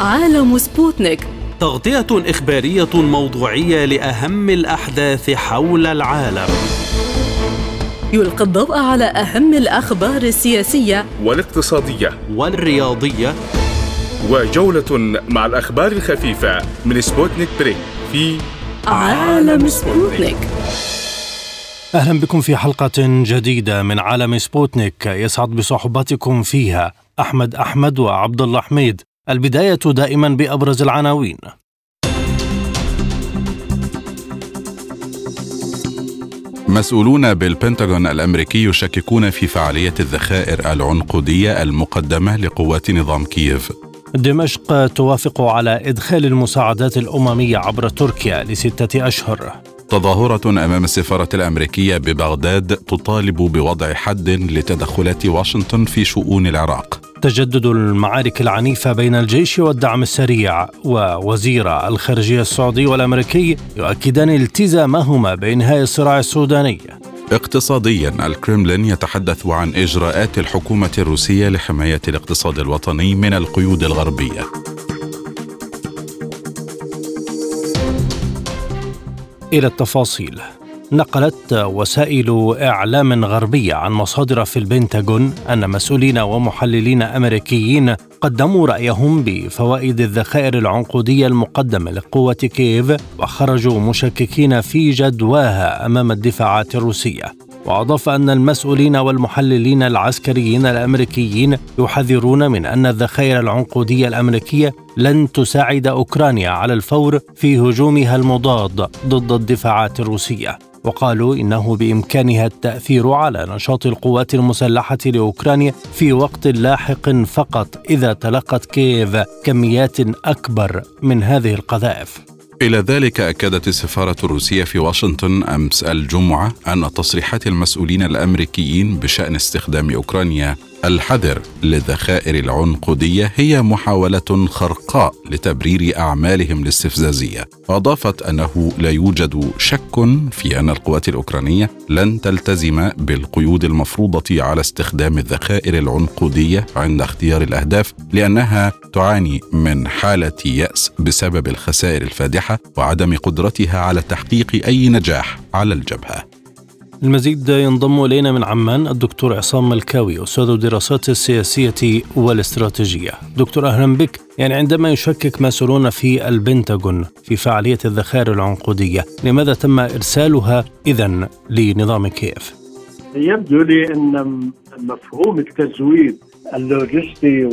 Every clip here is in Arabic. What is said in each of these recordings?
عالم سبوتنيك. تغطية إخبارية موضوعية لأهم الأحداث حول العالم. يلقي الضوء على أهم الأخبار السياسية. والاقتصادية. والرياضية. وجولة مع الأخبار الخفيفة من سبوتنيك break في عالم سبوتنيك. أهلا بكم في حلقة جديدة من عالم سبوتنيك. يسعد بصحبتكم فيها أحمد أحمد وعبد الله حميد. البداية دائما بأبرز العناوين مسؤولون بالبنتاغون الأمريكي يشككون في فعالية الذخائر العنقودية المقدمة لقوات نظام كييف. دمشق توافق على إدخال المساعدات الأممية عبر تركيا لستة أشهر. تظاهرة أمام السفارة الأمريكية ببغداد تطالب بوضع حد لتدخلات واشنطن في شؤون العراق. تجدد المعارك العنيفة بين الجيش والدعم السريع ووزير الخارجية السعودي والأمريكي يؤكدان التزامهما بإنهاء الصراع السوداني اقتصاديا الكرملين يتحدث عن إجراءات الحكومة الروسية لحماية الاقتصاد الوطني من القيود الغربية إلى التفاصيل. نقلت وسائل إعلام غربية عن مصادر في البنتاغون أن مسؤولين ومحللين أمريكيين قدموا رأيهم بفوائد الذخائر العنقودية المقدمة لقوة كييف وخرجوا مشككين في جدواها أمام الدفاعات الروسية. وأضاف أن المسؤولين والمحللين العسكريين الأمريكيين يحذرون من أن الذخائر العنقودية الأمريكية لن تساعد أوكرانيا على الفور في هجومها المضاد ضد الدفاعات الروسية. وقالوا إنه بإمكانها التأثير على نشاط القوات المسلحة لأوكرانيا في وقت لاحق فقط إذا تلقت كييف كميات أكبر من هذه القذائف. إلى ذلك أكدت السفارة الروسية في واشنطن أمس الجمعة أن تصريحات المسؤولين الأمريكيين بشأن استخدام أوكرانيا الحذر للذخائر العنقودية هي محاولة خرقاء لتبرير أعمالهم الاستفزازية. واضافت أنه لا يوجد شك في أن القوات الأوكرانية لن تلتزم بالقيود المفروضة على استخدام الذخائر العنقودية عند اختيار الأهداف لأنها تعاني من حالة يأس بسبب الخسائر الفادحة وعدم قدرتها على تحقيق أي نجاح على الجبهة. المزيد ينضم إلينا من عمان الدكتور عصام ملكاوي أستاذ الدراسات السياسية والاستراتيجية. دكتور أهلا بك، يعني عندما يشكك مسؤولون في البنتاغون في فعالية الذخائر العنقودية، لماذا تم إرسالها اذا لنظام كييف؟ يبدو لي أن مفهوم التزويد اللوجستي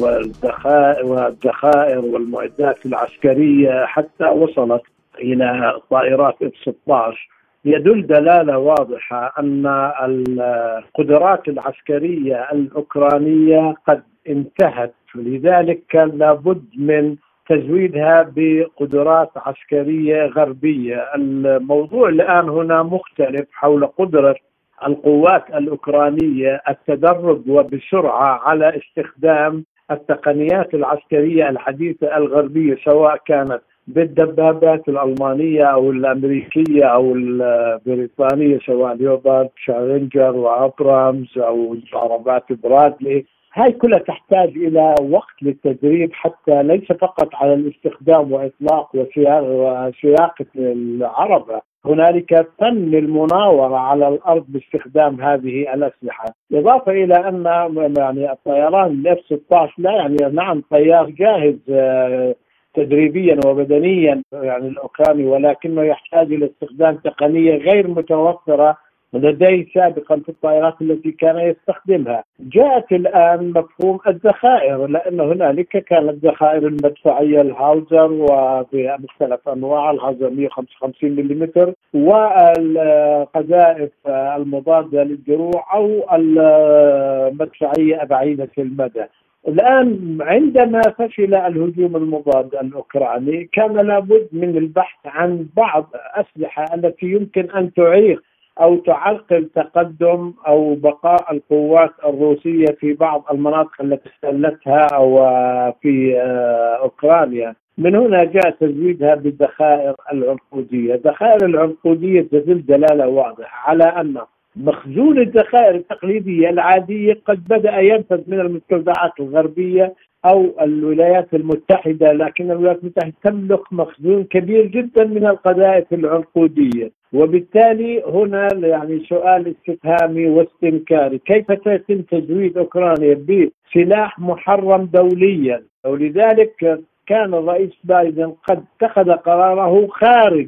والذخائر والمعدات العسكرية حتى وصلت إلى طائرات إف 16 يدل دلالة واضحة أن القدرات العسكرية الأوكرانية قد انتهت. لذلك لابد من تزويدها بقدرات عسكرية غربية، الموضوع الآن هنا مختلف حول قدرة القوات الأوكرانية التدرب وبسرعة على استخدام التقنيات العسكرية الحديثة الغربية سواء كانت بالدبابات الألمانية أو الأمريكية أو البريطانية سواء ليوبارد شارنجر وأبرامز أو عربات برادلي. هاي كلها تحتاج إلى وقت للتدريب حتى ليس فقط على الاستخدام وإطلاق وسياقة العربة. هنالك فن المناورة على الأرض باستخدام هذه الأسلحة. إضافة إلى أن يعني الطيران الاف 16 لا يعني نعم طيار جاهز آه، تدريبيا وبدنيا يعني الأوكراني ولكنه يحتاج إلى استخدام تقنية غير متوفرة لديه سابقا في الطائرات التي كان يستخدمها. جاءت الآن مفهوم الذخائر لأن هنالك كانت ذخائر المدفعية الهاوزر وبمختلف أنواع الهاوزر 155 ملم والقذائف المضادة للدروع أو المدفعية بعيدة المدى. الآن عندما فشل الهجوم المضاد الأوكراني كان لابد من البحث عن بعض الأسلحة التي يمكن أن تعيق أو تعرقل تقدم أو بقاء القوات الروسية في بعض المناطق التي احتلتها أو في آه، أوكرانيا. من هنا جاء تزويدها بالذخائر العنقودية. الذخائر العنقودية تدل دلالة واضحة على أن مخزون الذخائر التقليدية العادية قد بدأ ينفذ من المستودعات الغربية أو الولايات المتحدة لكن الولايات المتحدة تملك مخزون كبير جدا من القذائف العنقودية. وبالتالي هنا يعني سؤال استفهامي واستنكاري. كيف يتم تزويد أوكرانيا بسلاح محرم دوليا؟ ولذلك كان الرئيس بايدن قد اتخذ قراره خارج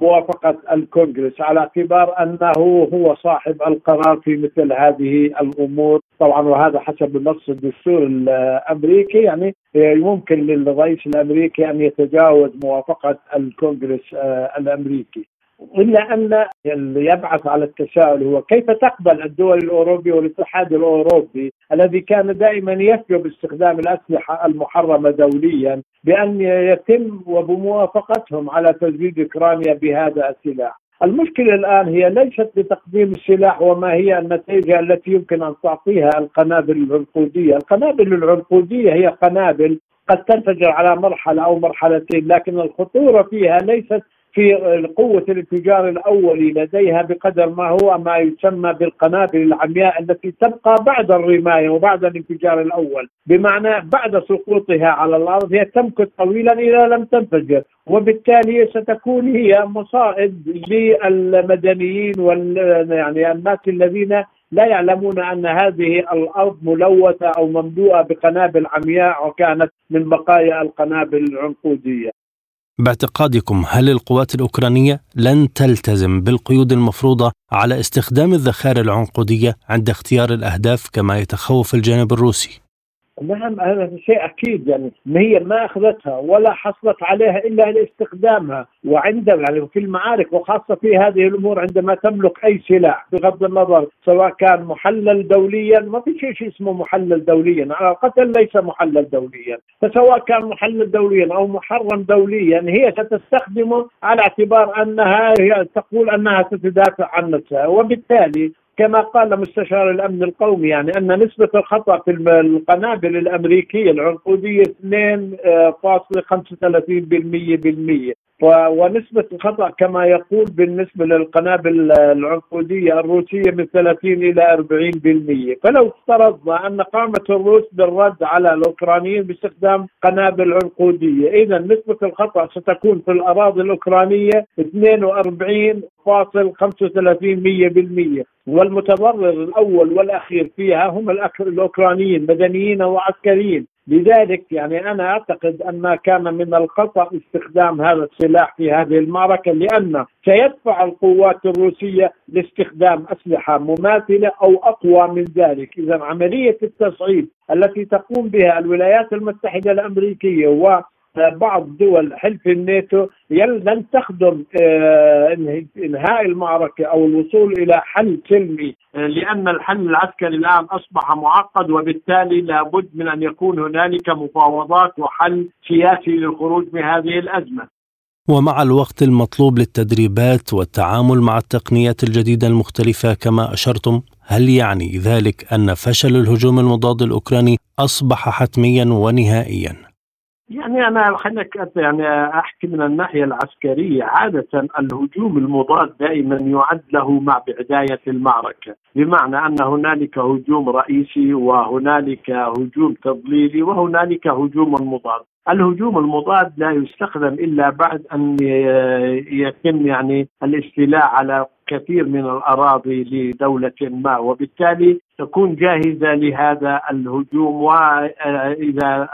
موافقة الكونغرس على اعتبار أنه هو صاحب القرار في مثل هذه الأمور. طبعا وهذا حسب نص الدستور الأمريكي يعني يمكن للرئيس الأمريكي أن يتجاوز موافقة الكونغرس الأمريكي. إلا أن اللي يبعث على التساؤل هو كيف تقبل الدول الاوروبيه والاتحاد الأوروبي الذي كان دائما يفجر باستخدام الأسلحة المحرمة دوليا بأن يتم وبموافقتهم على تزويد أوكرانيا بهذا السلاح. المشكلة الآن هي ليست بتقديم السلاح وما هي النتيجة التي يمكن أن تعطيها القنابل العنقودية، القنابل العنقودية هي قنابل قد تنفجر على مرحلة أو مرحلتين لكن الخطورة فيها ليست في قوة الانفجار الأولي لديها بقدر ما هو ما يسمى بالقنابل العمياء التي تبقى بعد الرماية وبعد الانفجار الأول بمعنى بعد سقوطها على الأرض هي تمكث طويلا إذا لم تنفجر وبالتالي ستكون هي مصائب للمدنيين وال يعني الناس الذين لا يعلمون أن هذه الأرض ملوثة أو مملوءة بقنابل عمياء وكانت من بقايا القنابل العنقودية. باعتقادكم هل القوات الأوكرانية لن تلتزم بالقيود المفروضة على استخدام الذخائر العنقودية عند اختيار الأهداف كما يتخوف الجانب الروسي؟ نعم هذا شيء أكيد يعني ما هي ما أخذتها ولا حصلت عليها إلا لاستخدامها. وعند يعني في المعارك وخاصة في هذه الأمور عندما تملك أي سلاح بغض النظر سواء كان محلل دوليا ما في شيء اسمه محلل دوليا على القتل ليس محلل دوليا. فسواء كان محلل دوليا أو محرم دوليا هي ستستخدمه على اعتبار أنها هي تقول أنها ستدافع عن نفسها. وبالتالي كما قال مستشار الأمن القومي يعني أن نسبة الخطأ في القنابل الأمريكية العنقودية 2.35% ونسبة الخطأ كما يقول بالنسبة للقنابل العنقودية الروسية من 30 إلى 40% فلو افترضنا أن قامت الروس بالرد على الأوكرانيين باستخدام قنابل عنقودية إذا نسبة الخطأ ستكون في الأراضي الأوكرانية 42.35% والمتضرر الأول والأخير فيها هم الأوكرانيين مدنيين وعسكريين لذلك يعني أنا أعتقد أن كان من الخطا استخدام هذا السلاح في هذه المعركة لأن سيدفع القوات الروسية لاستخدام أسلحة مماثلة أو أقوى من ذلك، اذا عملية التصعيد التي تقوم بها الولايات المتحدة الأمريكية بعض دول حلف الناتو لن تخدم آه، إنهاء المعركة أو الوصول إلى حل سلمي آه، لأن الحل العسكري الآن أصبح معقد وبالتالي لابد من أن يكون هنالك مفاوضات وحل سياسي للخروج من هذه الأزمة. ومع الوقت المطلوب للتدريبات والتعامل مع التقنيات الجديدة المختلفة كما أشرتم هل يعني ذلك أن فشل الهجوم المضاد الأوكراني أصبح حتميا ونهائيا؟ يعني أنا خليك يعني أحكي من الناحية العسكرية. عادة الهجوم المضاد دائما يعد له مع بدايه المعركة. بمعنى أن هنالك هجوم رئيسي وهنالك هجوم تضليلي وهنالك هجوم مضاد. الهجوم المضاد لا يستخدم إلا بعد أن يتم يعني الاستيلاء على كثير من الأراضي لدولة ما. وبالتالي تكون جاهزة لهذا الهجوم. وإذا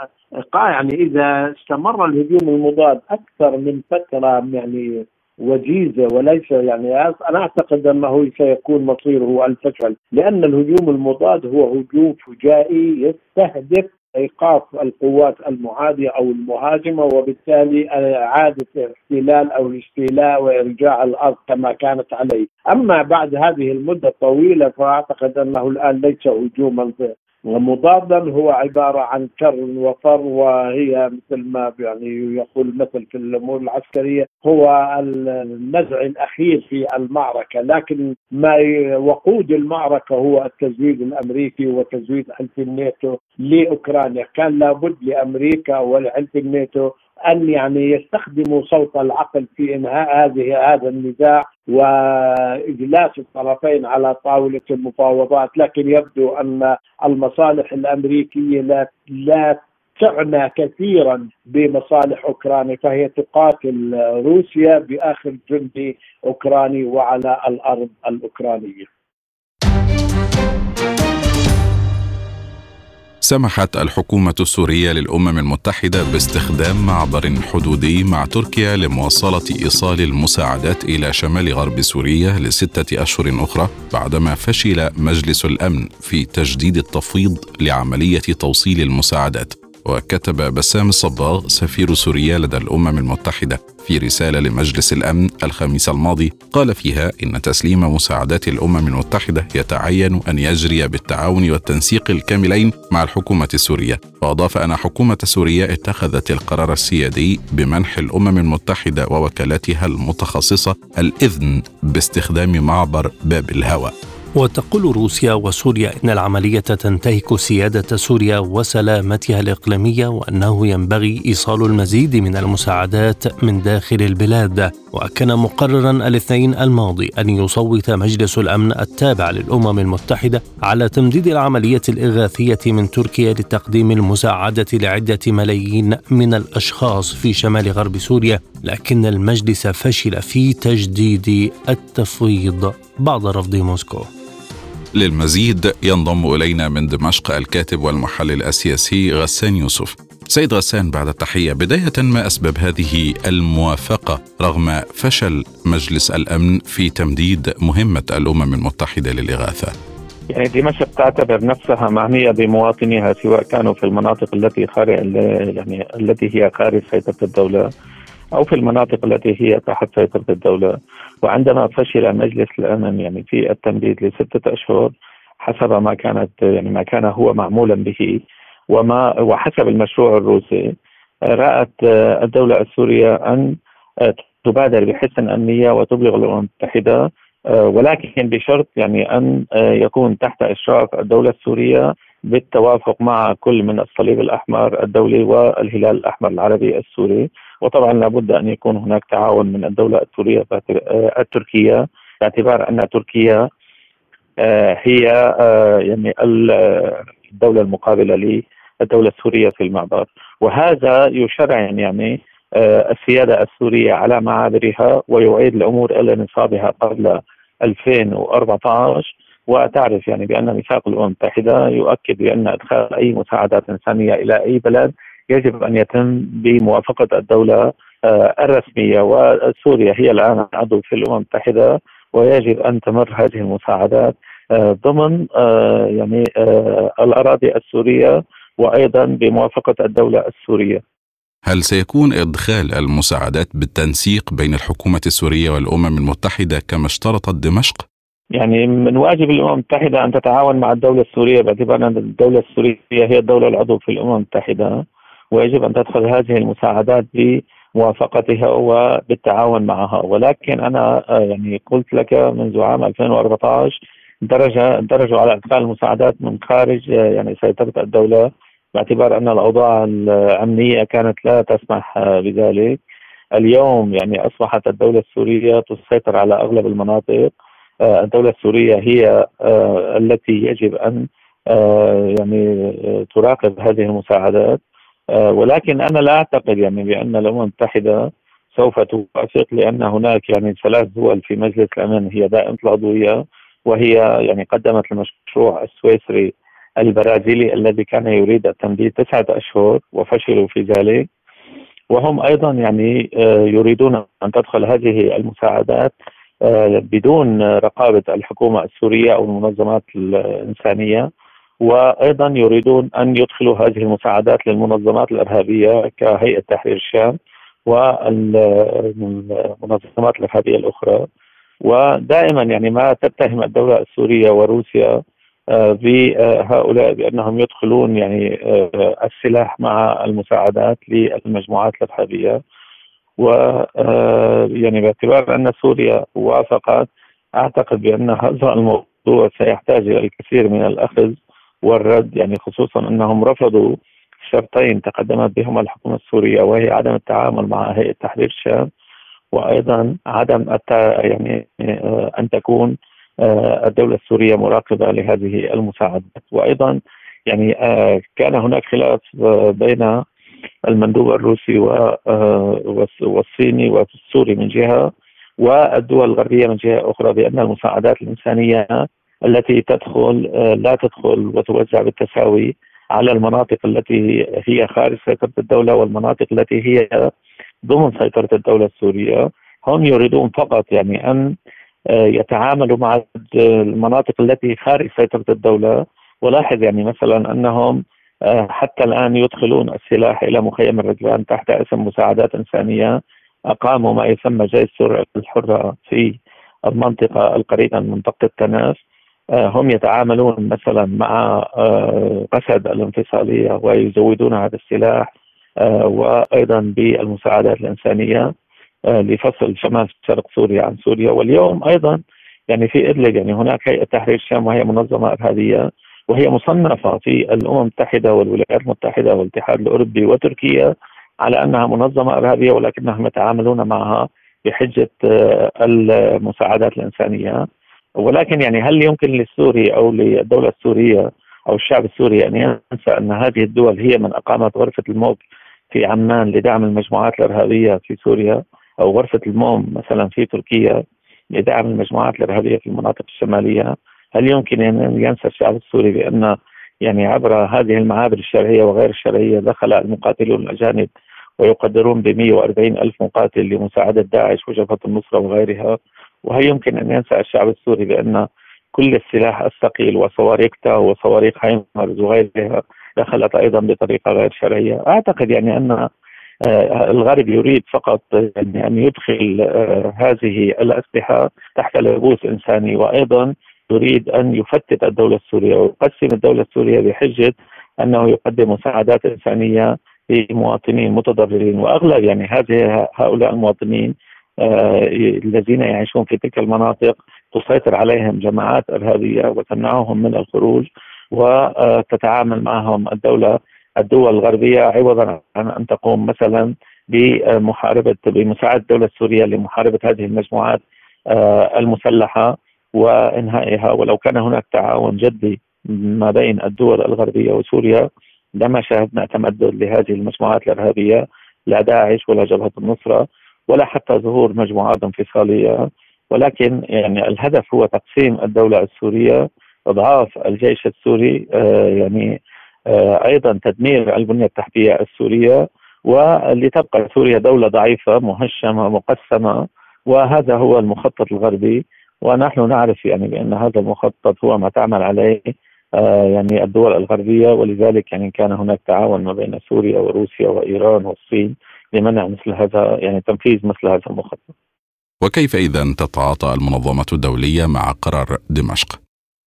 يعني إذا استمر الهجوم المضاد أكثر من فترة يعني وجيزة وليس يعني أنا أعتقد أنه سيكون مصيره الفشل لأن الهجوم المضاد هو هجوم فجائي يستهدف أيقاف القوات المعادية أو المهاجمة وبالتالي إعادة الاحتلال أو الاستيلاء وإرجاع الأرض كما كانت عليه، أما بعد هذه المدة الطويلة فأعتقد أنه الآن ليس هجوما ومضادا هو عبارة عن كر وفر وهي مثل ما يعني يقول مثل في الأمور العسكرية هو النزع الأخير في المعركة. لكن ما وقود المعركة هو التزويد الأمريكي وتزويد حلف الناتو لأوكرانيا. كان لابد لأمريكا ولحلف الناتو أن يعني يستخدموا صوت العقل في إنهاء هذه هذا النزاع وإجلاس الطرفين على طاولة المفاوضات، لكن يبدو أن المصالح الأمريكية لا لا تعنى كثيرا بمصالح أوكرانيا فهي تقاتل روسيا بآخر جندي أوكراني وعلى الأرض الأوكرانية. سمحت الحكومة السورية للأمم المتحدة باستخدام معبر حدودي مع تركيا لمواصلة إيصال المساعدات إلى شمال غرب سوريا لستة أشهر أخرى بعدما فشل مجلس الأمن في تجديد التفويض لعملية توصيل المساعدات. وكتب بسام الصباغ سفير سوريا لدى الأمم المتحدة في رسالة لمجلس الأمن الخميس الماضي. قال فيها إن تسليم مساعدات الأمم المتحدة يتعين أن يجري بالتعاون والتنسيق الكاملين مع الحكومة السورية. وأضاف أن حكومة سوريا اتخذت القرار السيادي بمنح الأمم المتحدة ووكالاتها المتخصصة الإذن باستخدام معبر باب الهواء. وتقول روسيا وسوريا إن العملية تنتهك سيادة سوريا وسلامتها الإقليمية وأنه ينبغي إيصال المزيد من المساعدات من داخل البلاد. وكان مقررا الاثنين الماضي أن يصوت مجلس الأمن التابع للأمم المتحدة على تمديد العملية الإغاثية من تركيا لتقديم المساعدة لعدة ملايين من الأشخاص في شمال غرب سوريا لكن المجلس فشل في تجديد التفويض بعد رفض موسكو. للمزيد ينضم إلينا من دمشق الكاتب والمحلل السياسي غسان يوسف. سيد غسان بعد التحية بداية ما أسباب هذه الموافقة رغم فشل مجلس الأمن في تمديد مهمة الأمم المتحدة للإغاثة. يعني دمشق تعتبر نفسها معنيه بمواطنيها سواء كانوا في المناطق التي خارج يعني التي هي خارج سيطرة الدولة أو في المناطق التي هي تحت سيطرة الدولة. وعندما فشل مجلس الامن يعني في التمديد لستة أشهر حسب ما كانت يعني ما كان هو معمولا به وما وحسب المشروع الروسي رأت الدولة السورية أن تبادر بحسن أمنية وتبلغ الأمم المتحدة ولكن بشرط يعني أن يكون تحت إشراف الدولة السورية بالتوافق مع كل من الصليب الأحمر الدولي والهلال الأحمر العربي السوري. وطبعا لابد أن يكون هناك تعاون من الدولة السوريه آه، التركية باعتبار أن تركيا آه، هي آه، يعني الدولة المقابلة للدولة السورية في المعبر. وهذا يشرعن يعني السيادة السورية على معابرها ويعيد الأمور إلى نصابها قبل 2014 وتعرف يعني بأن ميثاق الأمم المتحدة يؤكد بأن إدخال أي مساعدات إنسانية إلى أي بلد يجب أن يتم بموافقة الدولة آه، الرسمية وسوريا هي الآن عضو في الأمم المتحدة ويجب أن تمر هذه المساعدات آه، ضمن آه، يعني الأراضي السورية وأيضا بموافقة الدولة السورية. هل سيكون إدخال المساعدات بالتنسيق بين الحكومة السورية والأمم المتحدة كما اشترطت دمشق؟ يعني من واجب الأمم المتحدة أن تتعاون مع الدولة السورية باعتبار أن الدولة السورية هي الدولة العضو في الأمم المتحدة ويجب أن تدخل هذه المساعدات بموافقتها وبالتعاون معها. ولكن أنا آه، يعني قلت لك منذ عام 2014 درج درجوا على إدخال المساعدات من خارج آه، يعني سيطرة الدولة باعتبار أن الأوضاع الأمنية كانت لا تسمح آه، بذلك. اليوم يعني أصبحت الدولة السورية تسيطر على أغلب المناطق. الدولة السورية هي التي يجب أن يعني تراقب هذه المساعدات. ولكن أنا لا أعتقد يعني بأن الأمم المتحدة سوف توافق لأن هناك يعني ثلاث دول في مجلس الأمن هي دائمه العضويه وهي يعني قدمت المشروع السويسري البرازيلي الذي كان يريد التمديد تسعة أشهر وفشلوا في ذلك. وهم أيضا يعني آه، يريدون أن تدخل هذه المساعدات آه، بدون رقابة الحكومة السورية أو المنظمات الإنسانية. وأيضا يريدون أن يدخلوا هذه المساعدات للمنظمات الإرهابية كهيئة تحرير الشام والمنظمات الإرهابية الأخرى. ودائما يعني ما تتهم الدولة السورية وروسيا آه، بهؤلاء بأنهم يدخلون يعني آه، السلاح مع المساعدات للمجموعات الإرهابية. و آه، يعني باعتبار أن سوريا وافقت أعتقد بأن هذا الموضوع سيحتاج إلى الكثير من الأخذ. والرد يعني خصوصا أنهم رفضوا شرطين تقدمت بهما الحكومة السورية وهي عدم التعامل مع هيئة تحرير الشام وأيضا عدم يعني آه، أن تكون آه، الدولة السورية مراقبة لهذه المساعدات. وأيضا يعني كان هناك خلاف بين المندوب الروسي والصيني والسوري من جهة والدول الغربية من جهة أخرى بأن المساعدات الإنسانية التي تدخل لا تدخل وتوزع بالتساوي على المناطق التي هي خارج سيطرة الدولة والمناطق التي هي ضمن سيطرة الدولة السورية. هم يريدون فقط يعني أن يتعاملوا مع المناطق التي خارج سيطرة الدولة. ولاحظ يعني مثلا أنهم آه، حتى الآن يدخلون السلاح إلى مخيم الرجلان تحت اسم مساعدات إنسانية. أقاموا ما يسمى جيش سوريا الحرة في المنطقة القريبة من منطقه تناس آه، هم يتعاملون مثلا مع قسد آه، الانفصالية ويزودون هذا السلاح وأيضا بالمساعدات الإنسانية لفصل شمال شرق سوريا عن سوريا. واليوم أيضا يعني في إدلب يعني هناك هيئة تحرير الشام وهي منظمة ارهابيه وهي مصنفة في الأمم المتحدة والولايات المتحدة والاتحاد الأوروبي وتركيا على أنها منظمة ارهابيه ولكنهم يتعاملون معها بحجة آه، المساعدات الإنسانية. ولكن يعني هل يمكن للسوري أو للدولة السورية أو الشعب السوري أن ينسى أن هذه الدول هي من أقامت غرفة الموت في عمان لدعم المجموعات الإرهابية في سوريا أو غرفة الموم مثلا في تركيا لدعم المجموعات الإرهابية في المناطق الشمالية؟ هل يمكن أن ينسى الشعب السوري بأن يعني عبر هذه المعابر الشرعية وغير الشرعية دخل المقاتلون الأجانب ويقدرون ب 140 ألف مقاتل لمساعدة داعش وجبهة النصرة وغيرها؟ وهل يمكن أن ينسى الشعب السوري بأن كل السلاح الثقيل وصواريخ وصواريخ هايمرز وغيرها دخلت أيضا بطريقة غير شرعية. أعتقد يعني أن آه، الغرب يريد فقط يعني أن يدخل آه، هذه الأسلحة تحت لبوس إنساني وأيضا يريد أن يفتت الدولة السورية ويقسم الدولة السورية بحجة أنه يقدم مساعدات إنسانية لمواطنين متضررين. وأغلب يعني هذه هؤلاء المواطنين الذين يعيشون في تلك المناطق تسيطر عليهم جماعات إرهابية وتمنعهم من الخروج وتتعامل معهم الدولة الدول الغربية عوضا عن أن تقوم مثلا بمحاربة بمساعدة الدولة السورية لمحاربة هذه المجموعات آه المسلحة وإنهائها. ولو كان هناك تعاون جدي ما بين الدول الغربية وسوريا لما شاهدنا تمدد لهذه المجموعات الإرهابية لا داعش ولا جبهة النصرة. ولا حتى ظهور مجموعات انفصالية. ولكن يعني الهدف هو تقسيم الدولة السورية أضعاف الجيش السوري آه يعني آه أيضا تدمير البنية التحتية السورية ولتبقى سوريا دولة ضعيفة مهشمة مقسمة وهذا هو المخطط الغربي. ونحن نعرف يعني بأن هذا المخطط هو ما تعمل عليه آه يعني الدول الغربية. ولذلك يعني كان هناك تعاون ما بين سوريا وروسيا وإيران والصين. لمنع مثل هذا يعني تنفيذ مثل هذا المخطط. وكيف إذا تتعاطى المنظمه الدولية مع قرار دمشق؟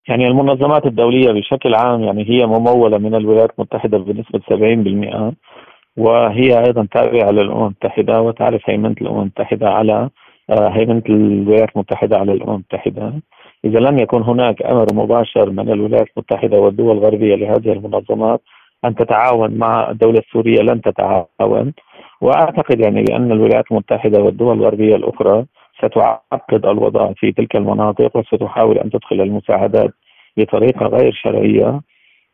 يعني المنظمات الدولية بشكل عام يعني هي ممولة من الولايات المتحدة بنسبة 70% وهي أيضا تابعة للأمم المتحدة وتعرف هيمنة الأمم المتحدة على آه، هيمنة الولايات المتحدة على الأمم المتحدة إذا لم يكن هناك أمر مباشر من الولايات المتحدة والدول الغربية لهذه المنظمات أن تتعاون مع الدولة السورية لن تتعاون وأعتقد يعني بأن الولايات المتحدة والدول الغربية الأخرى ستعقد الوضع في تلك المناطق وستحاول أن تدخل المساعدات بطريقة غير شرعية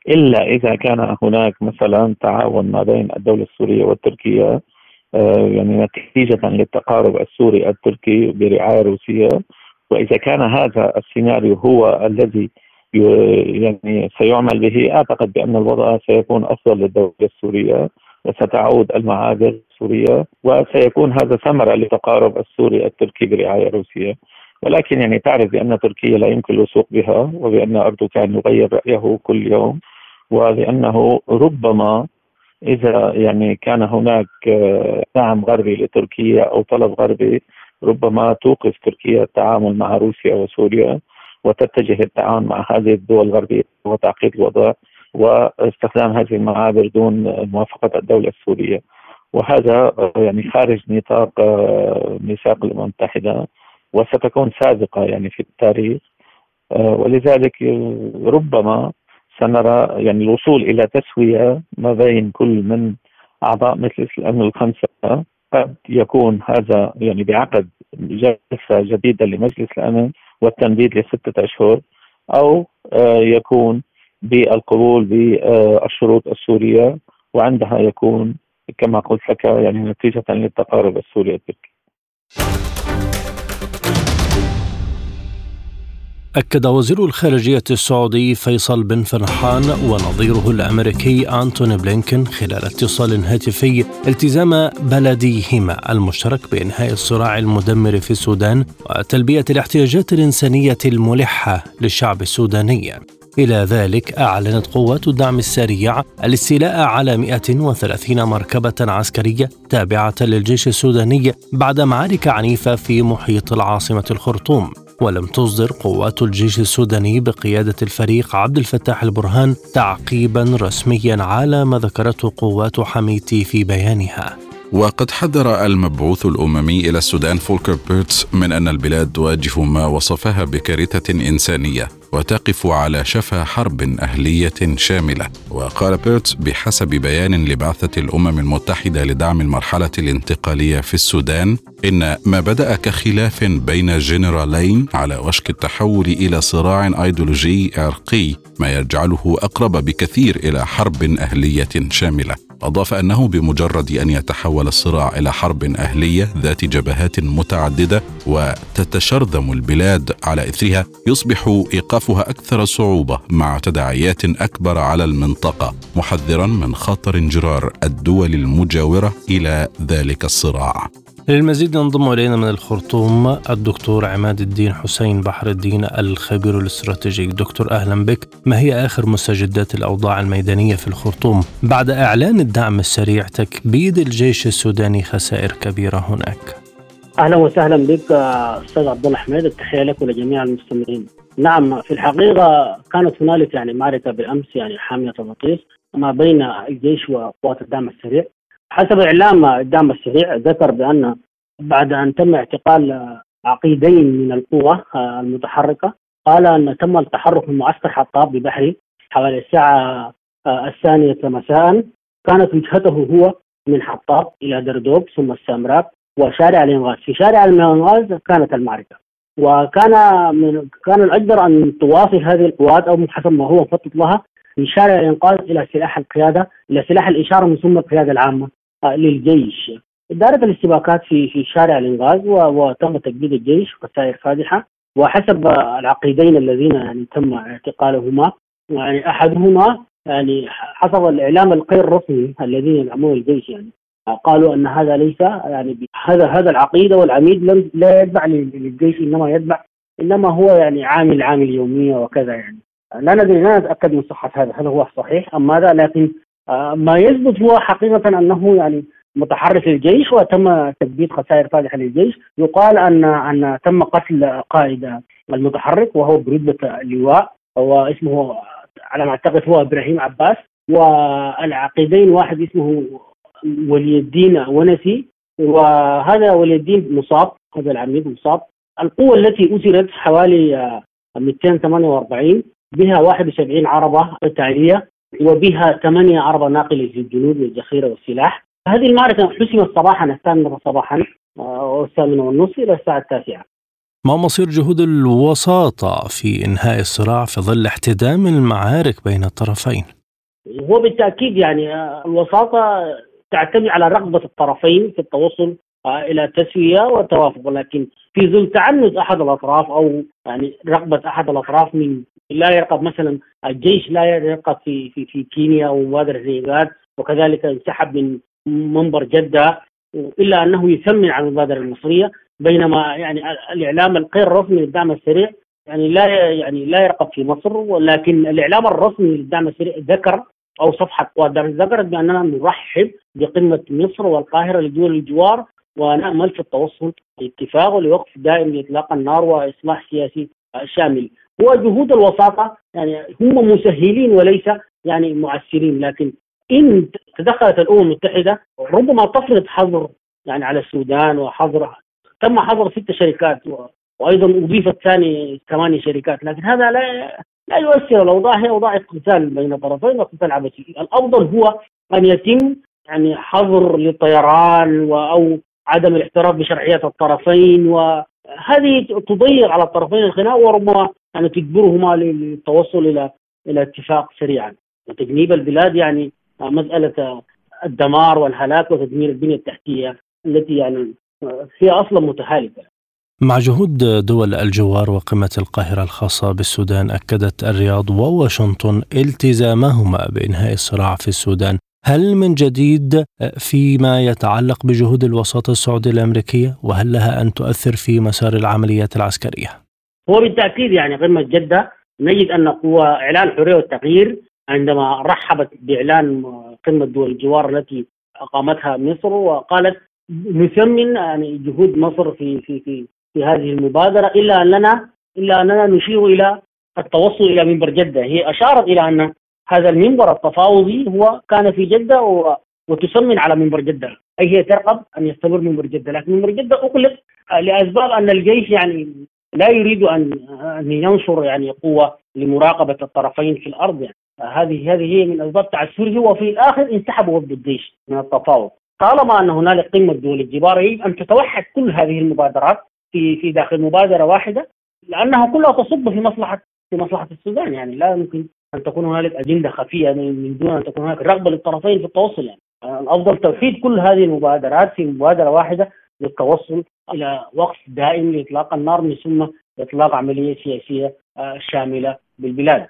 إلا إذا كان هناك مثلا تعاون ما بين الدولة السورية والتركية آه، يعني نتيجة للتقارب السوري التركي برعاية روسية. وإذا كان هذا السيناريو هو الذي يعني سيعمل به أعتقد بأن الوضع سيكون أفضل للدولة السورية وستعود المعابر السورية وسيكون هذا ثمرة لتقارب السوري التركي برعاية روسية. ولكن يعني تعرف بأن تركيا لا يمكن الوثوق بها وبأن أردوغان يغير رأيه كل يوم وبأنه ربما إذا يعني كان هناك آه، دعم غربي لتركيا أو طلب غربي ربما توقف تركيا التعامل مع روسيا وسوريا وتتجه للتعاون مع هذه الدول الغربية وتعقيد الوضع واستخدام هذه المعابر دون موافقة الدولة السورية. وهذا آه، يعني خارج نطاق آه، ميثاق الامم المتحدة وستكون سابقة يعني في التاريخ. ولذلك ربما سنرى يعني الوصول إلى تسوية ما بين كل من أعضاء مجلس الامن الخمسة. قد يكون هذا يعني بعقد جلسة جديدة لمجلس الأمن والتمديد لستة أشهر أو آه، يكون بالقبول بالشروط السورية وعندها يكون كما قلت لك يعني نتيجة للتقارب السوري التركي. أكد وزير الخارجية السعودي فيصل بن فرحان ونظيره الأمريكي أنتوني بلينكن خلال اتصال هاتفي التزام بلديهما المشترك بإنهاء الصراع المدمر في السودان وتلبية الاحتياجات الإنسانية الملحة للشعب السوداني إلى ذلك أعلنت قوات الدعم السريع الاستيلاء على 130 مركبة عسكرية تابعة للجيش السوداني بعد معارك عنيفة في محيط العاصمة الخرطوم. ولم تصدر قوات الجيش السوداني بقيادة الفريق عبد الفتاح البرهان تعقيبا رسميا على ما ذكرته قوات حميتي في بيانها. وقد حذر المبعوث الأممي إلى السودان فولكر بيرتس من أن البلاد تواجه ما وصفها بكارثة إنسانية. وتقف على شفا حرب أهلية شاملة. وقال بيرتس بحسب بيان لبعثة الأمم المتحدة لدعم المرحلة الانتقالية في السودان إن ما بدأ كخلاف بين جنرالين على وشك التحول إلى صراع أيديولوجي عرقي ما يجعله أقرب بكثير إلى حرب أهلية شاملة. أضاف أنه بمجرد أن يتحول الصراع إلى حرب أهلية ذات جبهات متعددة وتتشرذم البلاد على إثرها يصبح إيقافها أكثر صعوبة مع تداعيات أكبر على المنطقة محذرا من خطر انجرار الدول المجاورة إلى ذلك الصراع. للمزيد ينضم إلينا من الخرطوم الدكتور عماد الدين حسين بحر الدين الخبير الاستراتيجي. دكتور أهلا بك. ما هي آخر مستجدات الأوضاع الميدانية في الخرطوم؟ بعد إعلان الدعم السريع تكبيد الجيش السوداني خسائر كبيرة هناك. أهلا وسهلا بك أستاذ عبد الله حميد. التحية لك ولجميع المستمعين. نعم في الحقيقة كانت هنالك يعني معركة بالأمس يعني حامية البطيس ما بين الجيش وقوات الدعم السريع. حسب إعلام الدعم السريع ذكر بأن بعد أن تم اعتقال عقيدين من القوة المتحركة قال أن تم التحرك من معسكر حطاب ببحري حوالي الساعة الثانية مساء. كانت وجهته هو من حطاب إلى دردوب ثم السامراب وشارع الإنغاز. في شارع الإنغاز كانت المعركة. وكان من كان الأجدر أن تواصل هذه القوات أو حسب ما هو مخطط لها من شارع الإنقاذ إلى سلاح القيادة إلى سلاح الإشارة من ثم القيادة العامة. للجيش. دارت الاشتباكات في في شارع الإنغاز وتم تجديد الجيش خسائر فادحه وحسب العقيدين الذين يعني تم اعتقالهما يعني أحدهما يعني حسب الإعلام الغير رسمي الذين يدعمون الجيش يعني. قالوا أن هذا ليس يعني هذا هذا العقيدة والعميد لم لا يتبع للجيش إنما يتبع إنما هو يعني عامل عامل يوميه وكذا يعني. لا ندري لا نتأكد من صحة هذا هل هو صحيح أم ماذا لكن ما يثبت هو حقيقة أنه يعني متحرك للجيش وتم تثبيت خسائر فادحه للجيش. يقال ان أن تم قتل قائد المتحرك وهو برتبه اللواء هو اسمه على ما أعتقد هو إبراهيم عباس والعقيدين واحد اسمه ولي الدين ونسي وهذا ولي الدين مصاب هذا العميد مصاب. القوة التي أسرت حوالي 248 آه، بها 71 عربة قتالية وبها ثمانية عربة ناقلة للجنود والذخيرة والسلاح. هذه المعركة حسمت صباحا الثامنة صباحا آه، والثامنة والنصف إلى الساعة التاسعة. ما مصير جهود الوساطة في إنهاء الصراع في ظل احتدام المعارك بين الطرفين؟ هو بالتأكيد يعني آه، الوساطة تعتمد على رغبة الطرفين في التوصل آه، إلى تسوية وتوافق. ولكن في ظل تعنت أحد الأطراف أو يعني رغبة أحد الأطراف من لا يرقب مثلا الجيش لا يرقب في في في كينيا ومبادره الإيجاد وكذلك انسحب من منبر جدة إلا أنه يثمن على المبادرة المصرية بينما يعني الإعلام الغير رسمي للدعم السريع يعني لا يعني لا يرقب في مصر ولكن الإعلام الرسمي للدعم السريع ذكر أو صفحة قوات ذكرت بأننا نرحب بقمة مصر والقاهرة لدول الجوار ونأمل في التوصل لاتفاق ولوقف دائم لإطلاق النار وإصلاح سياسي شامل هو جهود الوساطة يعني هم مسهلين وليس يعني معسرين لكن إن تدخلت الأمم المتحدة ربما تفرض حظر يعني على السودان وحظر تم حظر ست شركات وأيضا اضيفت ثاني ثمانية شركات لكن هذا لا لا يؤثر الاوضاع هي اوضاع قتال بين طرفين وقتال عبثي. الأفضل هو أن يتم يعني حظر للطيران أو عدم الاعتراف بشرعية الطرفين وهذه تضيق على الطرفين الخناق وربما يعني تجبرهما للتوصل إلى إلى اتفاق سريعا وتجنيب البلاد يعني مسألة الدمار والهلاك وتدمير البنية التحتية التي يعني هي أصلا متهالكه. مع جهود دول الجوار وقمة القاهرة الخاصة بالسودان أكدت الرياض وواشنطن التزامهما بإنهاء الصراع في السودان هل من جديد فيما يتعلق بجهود الوساطة السعودية الأمريكية وهل لها أن تؤثر في مسار العمليات العسكرية؟ هو بالتأكيد يعني قمة جدة. نجد أن قوى إعلان الحرية والتغيير عندما رحبت بإعلان قمة دول الجوار التي أقامتها مصر وقالت نثمن يعني جهود مصر في في في في هذه المبادرة إلا أننا إلا أننا نشير إلى التوصل إلى منبر جدة. هي أشارت إلى أن هذا المنبر التفاوضي هو كان في جدة و... وتسمن على منبر جدة. أي هي ترقب أن يستمر منبر جدة. لكن منبر جدة أغلق لأسباب أن الجيش يعني لا يريد أن أن ينشر يعني قوة لمراقبة الطرفين في الأرض يعني. هذه هذه هي من أسباب تعسره وفي الآخر انسحبوا ضد الجيش من التفاوض. طالما أن هنالك قمة دول الجبار يجب أن تتوحد كل هذه المبادرات في في داخل مبادرة واحدة لأنها كلها تصب في مصلحة في مصلحة السودان يعني. لا يمكن أن تكون هنالك أجندة خفية من دون أن تكون هناك رغبة للطرفين في التوصل يعني. الأفضل توحيد كل هذه المبادرات في مبادرة واحدة للتوصل إلى وقف دائم لإطلاق النار من ثم إطلاق عملية سياسية آه، شاملة بالبلاد.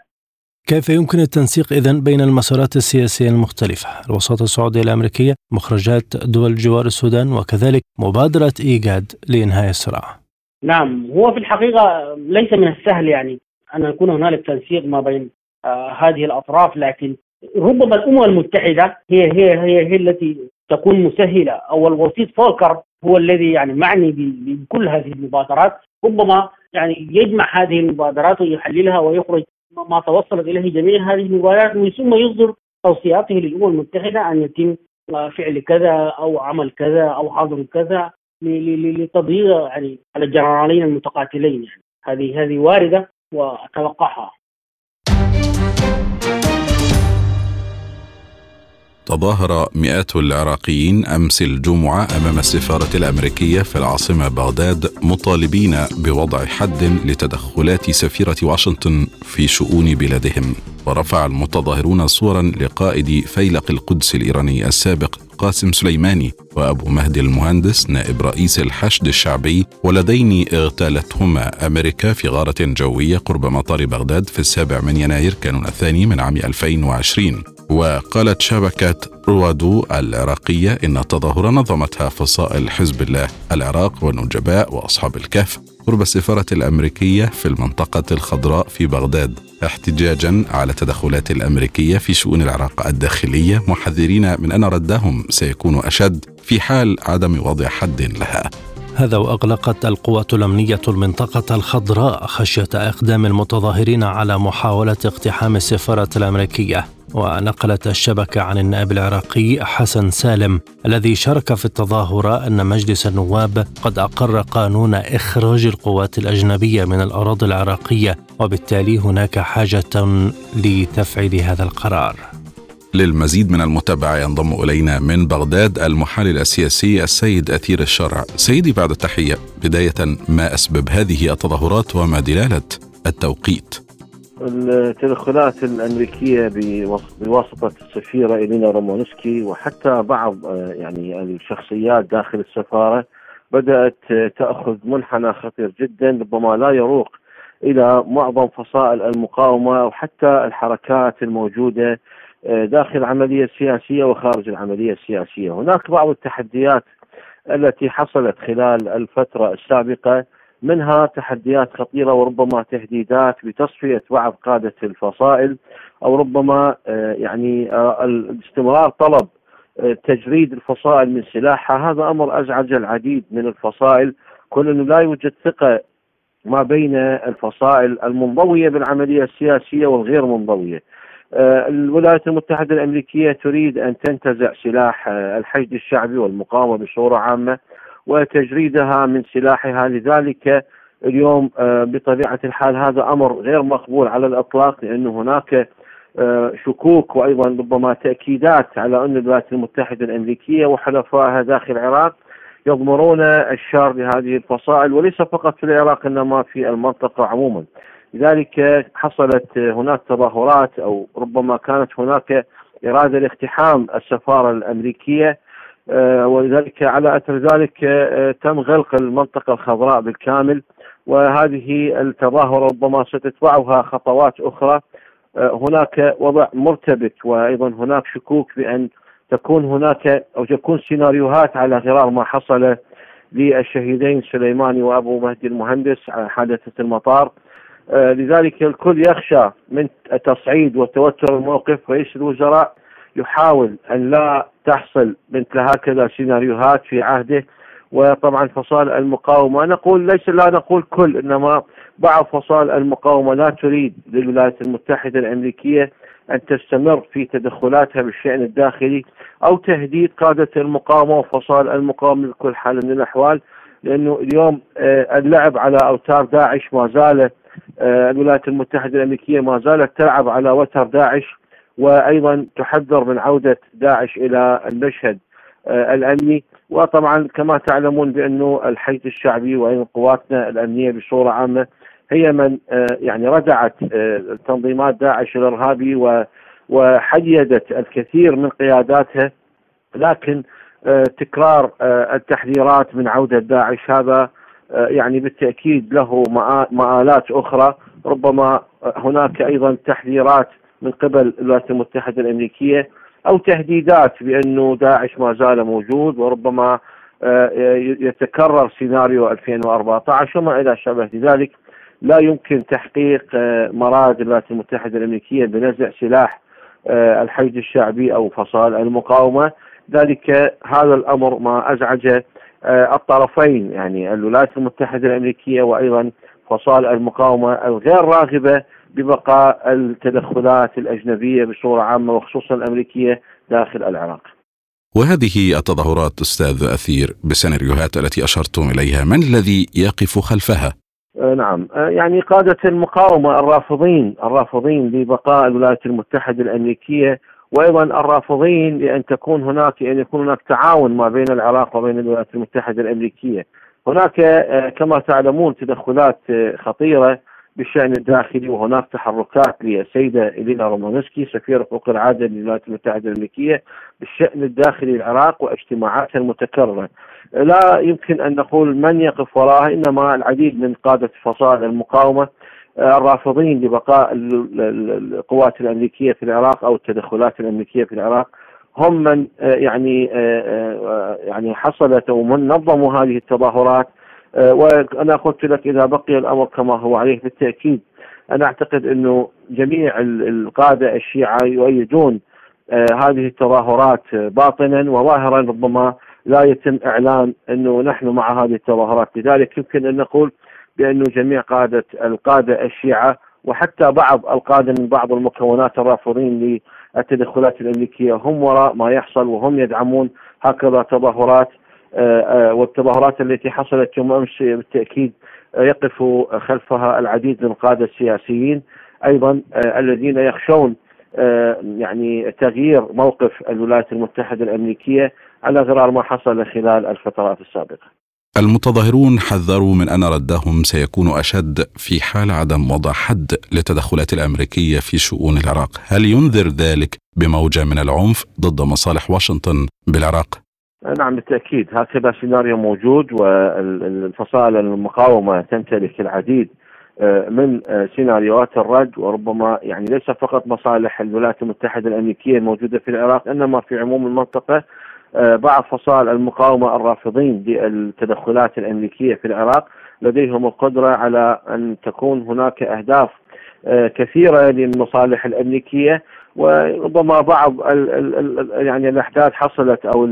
كيف يمكن التنسيق اذا بين المسارات السياسية المختلفة؟ الوساطه السعوديه الأمريكية، مخرجات دول جوار السودان وكذلك مبادرة إيجاد لإنهاء الصراع. نعم هو في الحقيقة ليس من السهل يعني أن يكون هنالك تنسيق ما بين آه، هذه الأطراف لكن ربما الأمم المتحدة هي هي هي, هي التي تكون مسهلة أو الوسيط فولكر هو الذي يعني معني بكل هذه المبادرات ربما يعني يجمع هذه المبادرات ويحللها ويخرج ما توصلت إليه جميع هذه المبادرات ومن ثم يصدر توصياته للأمم المتحدة أن يتم آه، فعل كذا أو عمل كذا أو حظر كذا لتضييق يعني على الجنرالين المتقاتلين يعني. هذه هذه واردة وأتوقعها. تظاهر مئات العراقيين أمس الجمعة أمام السفارة الأمريكية في العاصمة بغداد مطالبين بوضع حد لتدخلات سفيرة واشنطن في شؤون بلادهم. ورفع المتظاهرون صورا لقائد فيلق القدس الإيراني السابق قاسم سليماني وأبو مهدي المهندس نائب رئيس الحشد الشعبي ولدين اغتالتهما. أمريكا في غارة جوية قرب مطار بغداد في السابع من يناير كانون الثاني من عام 2020 وقالت شبكة روادو العراقية إن التظاهرة نظمتها فصائل حزب الله العراق والنجباء وأصحاب الكهف قرب السفارة الأمريكية في المنطقة الخضراء في بغداد احتجاجا على التدخلات الأمريكية في شؤون العراق الداخلية محذرين من أن ردهم سيكون أشد في حال عدم وضع حد لها. هذا وأغلقت القوات الأمنية المنطقة الخضراء خشية إقدام المتظاهرين على محاولة اقتحام السفارة الأمريكية. ونقلت الشبكة عن النائب العراقي حسن سالم الذي شارك في التظاهرة أن مجلس النواب قد أقر قانون إخراج القوات الأجنبية من الأراضي العراقية وبالتالي هناك حاجة لتفعيل هذا القرار. للمزيد من المتابعة ينضم إلينا من بغداد المحلل السياسي السيد أثير الشرع. سيدي بعد التحية بداية ما أسبب هذه التظاهرات وما دلالة التوقيت؟ التدخلات الأمريكية بواسطة السفيرة إلينا رومانسكي وحتى بعض آه، يعني الشخصيات داخل السفارة بدأت تأخذ منحنى خطير جدا ربما لا يروق إلى معظم فصائل المقاومة وحتى الحركات الموجودة آه، داخل العملية السياسيه وخارج العملية السياسية، هناك بعض التحديات التي حصلت خلال الفترة السابقة منها تحديات خطيرة وربما تهديدات بتصفية بعض قادة الفصائل أو ربما آه، يعني آه، استمرار طلب آه، تجريد الفصائل من سلاحها. هذا أمر أزعج العديد من الفصائل. كون أنه لا يوجد ثقة ما بين الفصائل المنضوية بالعملية السياسية والغير منضوية. الولايات المتحدة الأمريكية تريد أن تنتزع سلاح الحشد الشعبي والمقاومة بصورة عامة. وتجريدها من سلاحها. لذلك اليوم آه، بطبيعة الحال هذا أمر غير مقبول على الإطلاق لأن هناك آه، شكوك وأيضا ربما تأكيدات على أن الولايات المتحدة الأمريكية وحلفائها داخل العراق يضمرون الشر لهذه الفصائل وليس فقط في العراق إنما في المنطقة عموما. لذلك حصلت هناك تظاهرات أو ربما كانت هناك إرادة لاقتحام السفارة الأمريكية ولذلك على أثر ذلك آه، تم غلق المنطقة الخضراء بالكامل وهذه التظاهرة ربما ستتبعها خطوات أخرى. آه، هناك وضع مرتبك وأيضا هناك شكوك بأن تكون هناك أو تكون سيناريوهات على غرار ما حصل للشهيدين سليماني وأبو مهدي المهندس على حادثة المطار. لذلك الكل يخشى من تصعيد وتوتر الموقف رئيس الوزراء يحاول أن لا تحصل مثل هكذا سيناريوهات في عهده. وطبعا فصائل المقاومة نقول ليس لا نقول كل إنما بعض فصائل المقاومة لا تريد للولايات المتحدة الأمريكية أن تستمر في تدخلاتها بالشأن الداخلي أو تهديد قادة المقاومة وفصائل المقاومة بكل حال من الأحوال. لأنه اليوم آه، اللعب على أوتار داعش ما زال آه، الولايات المتحدة الأمريكية ما زالت تلعب على وتر داعش. وأيضا تحذر من عودة داعش إلى المشهد آه، الأمني. وطبعا كما تعلمون بأنه الحيث الشعبي وأيضا قواتنا الأمنية بصورة عامة هي من آه، يعني ردعت آه، تنظيمات داعش الإرهابي وحيدت الكثير من قياداتها. لكن تكرار التحذيرات من عودة داعش هذا يعني بالتأكيد له مآلات أخرى. ربما هناك أيضا تحذيرات من قبل الولايات المتحدة الأمريكية أو تهديدات بأنه داعش ما زال موجود وربما آه، يتكرر سيناريو 2014 وما إلى شابه ذلك. لا يمكن تحقيق آه، مراد الولايات المتحدة الأمريكية بنزع سلاح آه، الحشد الشعبي أو فصائل المقاومة. ذلك هذا الأمر ما أزعج الطرفين يعني الولايات المتحدة الأمريكية وأيضا فصائل المقاومة الغير راغبة ببقاء التدخلات الأجنبية بصورة عامة وخصوصا الأمريكية داخل العراق وهذه التظاهرات أستاذ أثير بالسيناريوهات التي أشرتم إليها من الذي يقف خلفها؟ آه، نعم آه، يعني قادة المقاومة الرافضين الرافضين لبقاء الولايات المتحدة الأمريكية وأيضا الرافضين لأن تكون هناك أن يكون هناك تعاون ما بين العراق وبين الولايات المتحدة الأمريكية. هناك آه، كما تعلمون تدخلات خطيرة بالشأن الداخلي وهناك تحركات للسيدة إلينا رومانسكي سفير حقوق العادة للولايات المتحدة الأمريكية بالشأن الداخلي العراق واجتماعاتها المتكررة. لا يمكن أن نقول من يقف وراها إنما العديد من قادة فصائل المقاومة آه، الرافضين لبقاء القوات الأمريكية في العراق أو التدخلات الأمريكية في العراق. هم من آه، يعني آه، يعني حصلت أو من نظموا هذه التظاهرات. آه، وأنا قلت لك إذا بقي الأمر كما هو عليه بالتأكيد. أنا أعتقد إنه جميع القادة الشيعة يؤيدون آه، هذه التظاهرات باطنا وظاهرا ربما لا يتم إعلان إنه نحن مع هذه التظاهرات. لذلك يمكن أن نقول بانه جميع قادة القادة الشيعة وحتى بعض القادة من بعض المكونات الرافضين للتدخلات الأمريكية هم وراء ما يحصل وهم يدعمون هكذا تظاهرات آه، آه، والتظاهرات التي حصلت يوم أمس بالتأكيد آه، يقف خلفها العديد من القاده السياسيين أيضا الذين يخشون يعني تغيير موقف الولايات المتحدة الأمريكية على غرار ما حصل خلال الفترات السابقة. المتظاهرون حذروا من أن ردهم سيكون أشد في حال عدم وضع حد للتدخلات الأمريكية في شؤون العراق، هل ينذر ذلك بموجة من العنف ضد مصالح واشنطن بالعراق؟ نعم بالتأكيد. هكذا سيناريو موجود والفصائل المقاومة تمتلك العديد آه، من آه، سيناريوهات الرد وربما يعني ليس فقط مصالح الولايات المتحدة الأمريكية الموجودة في العراق إنما في عموم المنطقة. بعض فصائل المقاومة الرافضين للتدخلات الأمريكية في العراق لديهم القدرة على أن تكون هناك أهداف كثيرة للمصالح الأمريكية وربما بعض ال ال يعني الأحداث حصلت أو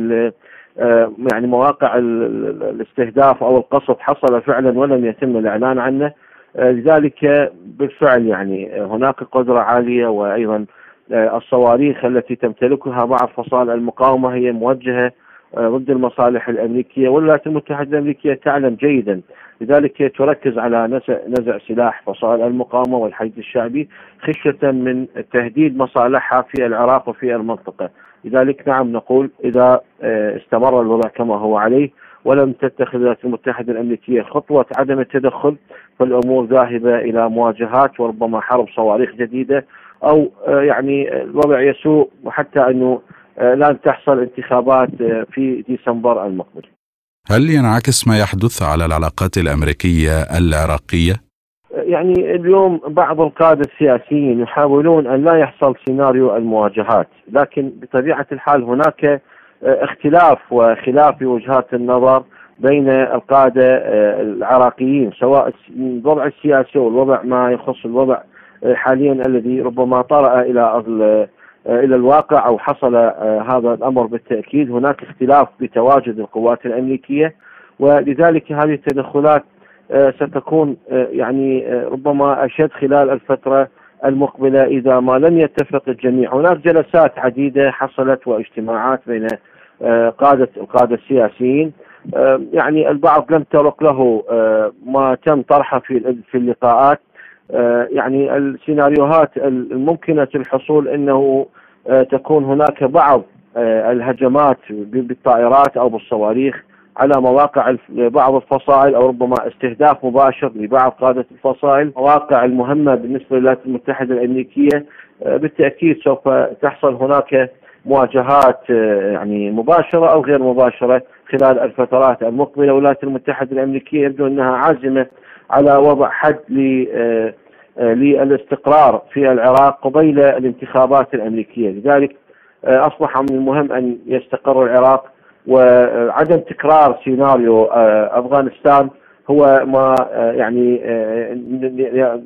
آه، يعني مواقع الاستهداف أو القصف حصل فعلا ولم يتم الإعلان عنه. آه، لذلك بالفعل يعني هناك قدرة عالية وأيضا آه، الصواريخ التي تمتلكها بعض فصائل المقاومة هي موجهة ضد المصالح الأمريكية والولايات المتحدة الأمريكية تعلم جيدا. لذلك تركز على نزع, نزع سلاح فصائل المقاومة والحشد الشعبي خشية من تهديد مصالحها في العراق وفي المنطقة. لذلك نعم نقول إذا آه، استمر الوضع كما هو عليه ولم تتخذ الولايات المتحدة الأمريكية خطوة عدم التدخل فالأمور ذاهبة إلى مواجهات وربما حرب صواريخ جديدة أو آه، يعني الوضع يسوء وحتى أنه آه، لن تحصل انتخابات آه، في ديسمبر المقبل هل ينعكس ما يحدث على العلاقات الأمريكية العراقية؟ يعني اليوم بعض القادة السياسيين يحاولون أن لا يحصل سيناريو المواجهات لكن بطبيعة الحال هناك اختلاف وخلاف في وجهات النظر بين القادة العراقيين سواء الوضع السياسي والوضع ما يخص الوضع حاليا الذي ربما طرأ إلى إلى الواقع أو حصل هذا الأمر بالتأكيد. هناك اختلاف بتواجد القوات الأمريكية ولذلك هذه التدخلات ستكون يعني ربما أشد خلال الفترة المقبلة إذا ما لم يتفق الجميع، هناك جلسات عديدة حصلت واجتماعات بين قادة القادة السياسيين. يعني البعض لم ترق له ما تم طرحه في في اللقاءات. يعني السيناريوهات الممكنة الحصول إنه تكون هناك بعض الهجمات بالطائرات أو بالصواريخ على مواقع بعض الفصائل أو ربما استهداف مباشر لبعض قادة الفصائل، المواقع المهمة بالنسبة للولايات المتحدة الأمريكية. بالتأكيد سوف تحصل هناك مواجهات يعني مباشرة أو غير مباشرة خلال الفترات المقبلة، الولايات المتحدة الأمريكية يبدو أنها عازمة على وضع حد للاستقرار في العراق قبيل الانتخابات الأمريكية، لذلك أصبح من المهم أن يستقر العراق وعدم تكرار سيناريو أفغانستان هو ما يعني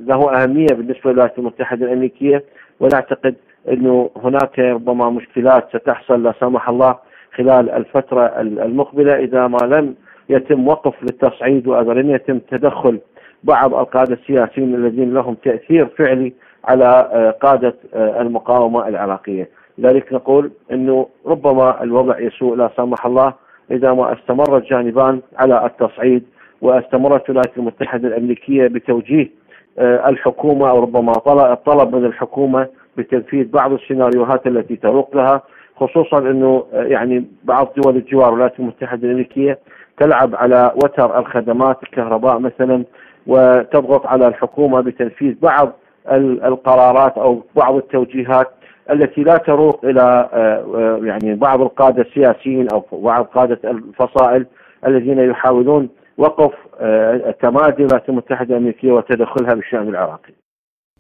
له أهمية بالنسبة للولايات المتحدة الأمريكية. ونعتقد أنه هناك ربما مشكلات ستحصل لا سمح الله خلال الفترة المقبلة إذا ما لم يتم وقف للتصعيد وإذا لم يتم تدخل بعض القادة السياسيين الذين لهم تأثير فعلي على قادة المقاومة العراقية. لذلك نقول إنه ربما الوضع يسوء لا سمح الله إذا ما استمر الجانبان على التصعيد واستمرت الولايات المتحدة الأمريكية بتوجيه الحكومة أو ربما طلب من الحكومة بتنفيذ بعض السيناريوهات التي تروق لها خصوصا إنه يعني بعض دول الجوار الولايات المتحدة الأمريكية تلعب على وتر الخدمات الكهرباء مثلا وتضغط على الحكومة بتنفيذ بعض القرارات أو بعض التوجيهات التي لا تروق إلى يعني بعض القادة السياسيين أو بعض قادة الفصائل الذين يحاولون وقف تمادي الولايات المتحدة الأمريكية وتدخلها بالشأن العراقي.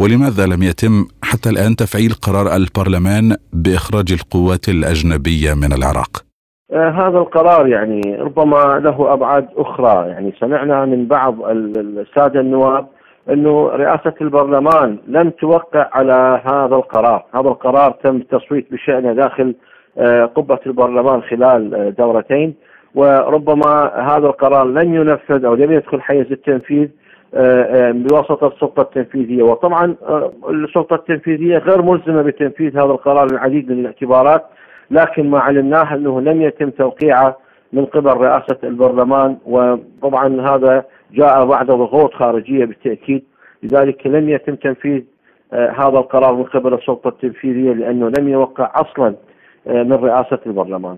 ولماذا لم يتم حتى الآن تفعيل قرار البرلمان بإخراج القوات الأجنبية من العراق؟ هذا القرار يعني ربما له أبعاد أخرى. يعني سمعنا من بعض السادة النواب إنه رئاسة البرلمان لم توقع على هذا القرار، هذا القرار تم التصويت بشأنه داخل قبة البرلمان خلال دورتين. وربما هذا القرار لن ينفذ أو لم يدخل حيز التنفيذ بواسطة السلطة التنفيذية. وطبعا السلطة التنفيذية غير ملزمة بتنفيذ هذا القرار العديد من الاعتبارات. لكن ما علمناه أنه لم يتم توقيعه من قبل رئاسة البرلمان وطبعا هذا جاء بعد ضغوط خارجية بالتأكيد لذلك لم يتم تنفيذ هذا القرار من قبل السلطة التنفيذية لأنه لم يوقع أصلا من رئاسة البرلمان.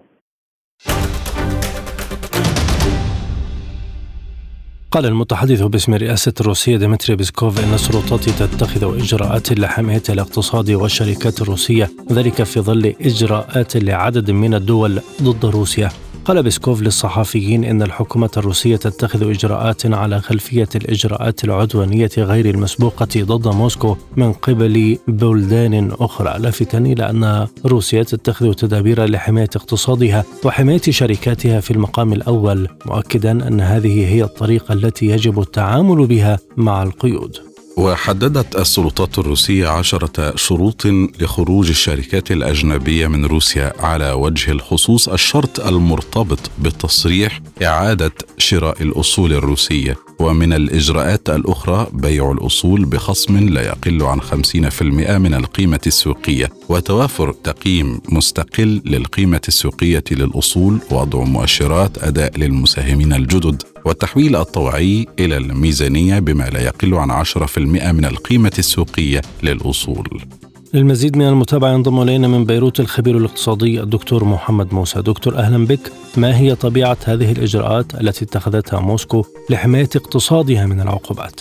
قال المتحدث باسم رئاسة روسيا ديمتري بيسكوف إن السلطات تتخذ إجراءات لحماية الاقتصاد والشركات الروسية ذلك في ظل إجراءات لعدد من الدول ضد روسيا. قال بيسكوف للصحفيين إن الحكومة الروسية تتخذ إجراءات على خلفية الإجراءات العدوانية غير المسبوقة ضد موسكو من قبل بلدان أخرى. لافتا إلى أن روسيا تتخذ تدابير لحماية اقتصادها وحماية شركاتها في المقام الأول مؤكدا أن هذه هي الطريقة التي يجب التعامل بها مع القيود. وحددت السلطات الروسية عشرة شروط لخروج الشركات الأجنبية من روسيا على وجه الخصوص الشرط المرتبط بتصريح إعادة شراء الأصول الروسية. ومن الإجراءات الأخرى بيع الأصول بخصم لا يقل عن 50% من القيمة السوقية وتوافر تقييم مستقل للقيمة السوقية للأصول وضع مؤشرات أداء للمساهمين الجدد. والتحويل الطوعي إلى الميزانية بما لا يقل عن 10% من القيمة السوقية للأصول. للمزيد من المتابعة ينضم إلينا من بيروت الخبير الاقتصادي الدكتور محمد موسى. دكتور أهلا بك. ما هي طبيعة هذه الإجراءات التي اتخذتها موسكو لحماية اقتصادها من العقوبات؟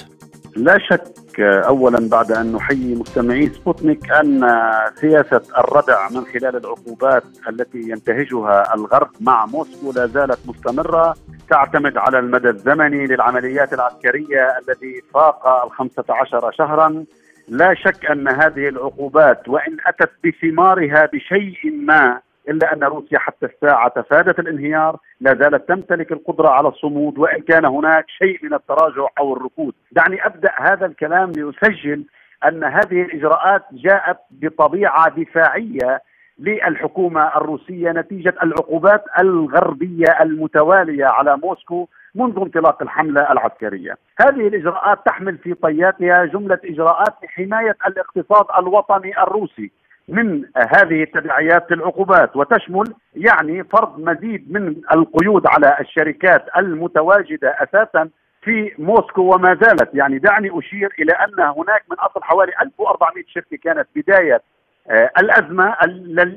لا شك اولا بعد أن نحيي مستمعي سبوتنيك أن سياسة الردع من خلال العقوبات التي ينتهجها الغرب مع موسكو لا زالت مستمرة تعتمد على المدى الزمني للعمليات العسكرية الذي فاق ال 15 شهرا. لا شك أن هذه العقوبات وإن أتت بثمارها بشيء ما إلا أن روسيا حتى الساعة تفادت الانهيار لا زالت تمتلك القدرة على الصمود وإن كان هناك شيء من التراجع أو الركود دعني أبدأ هذا الكلام لاسجل أن هذه الإجراءات جاءت بطبيعة دفاعية للحكومة الروسية نتيجة العقوبات الغربية المتوالية على موسكو منذ انطلاق الحملة العسكرية. هذه الإجراءات تحمل في طياتها جملة إجراءات لحماية الاقتصاد الوطني الروسي من هذه التداعيات العقوبات وتشمل يعني فرض مزيد من القيود على الشركات المتواجدة أساسا في موسكو وما زالت. يعني دعني أشير إلى أن هناك من أصل حوالي 1400 شركة كانت بداية آه الأزمة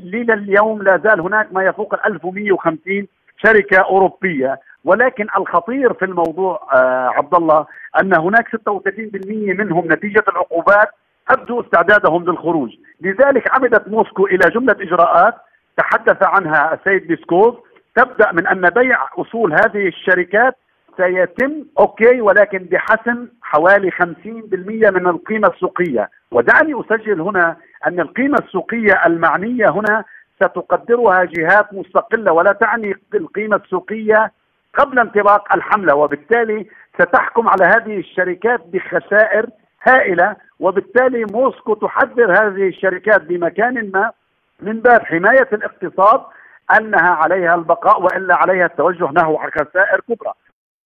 ليلة اليوم لا زال هناك ما يفوق ال 1150 شركة أوروبية. ولكن الخطير في الموضوع آه عبد الله أن هناك 36% منهم نتيجة العقوبات ابدوا استعدادهم للخروج، لذلك عمدت موسكو إلى جملة إجراءات تحدث عنها السيد بيسكوف. تبدأ من أن بيع أصول هذه الشركات سيتم أوكي ولكن بحسم حوالي 50% من القيمة السوقية، ودعني أسجل هنا أن القيمة السوقية المعنية هنا ستقدرها جهات مستقلة ولا تعني القيمة السوقية قبل انطلاق الحملة. وبالتالي ستحكم على هذه الشركات بخسائر هائلة وبالتالي موسكو تحذر هذه الشركات بمكان ما من باب حماية الاقتصاد أنها عليها البقاء وإلا عليها التوجه نحو خسائر كبرى.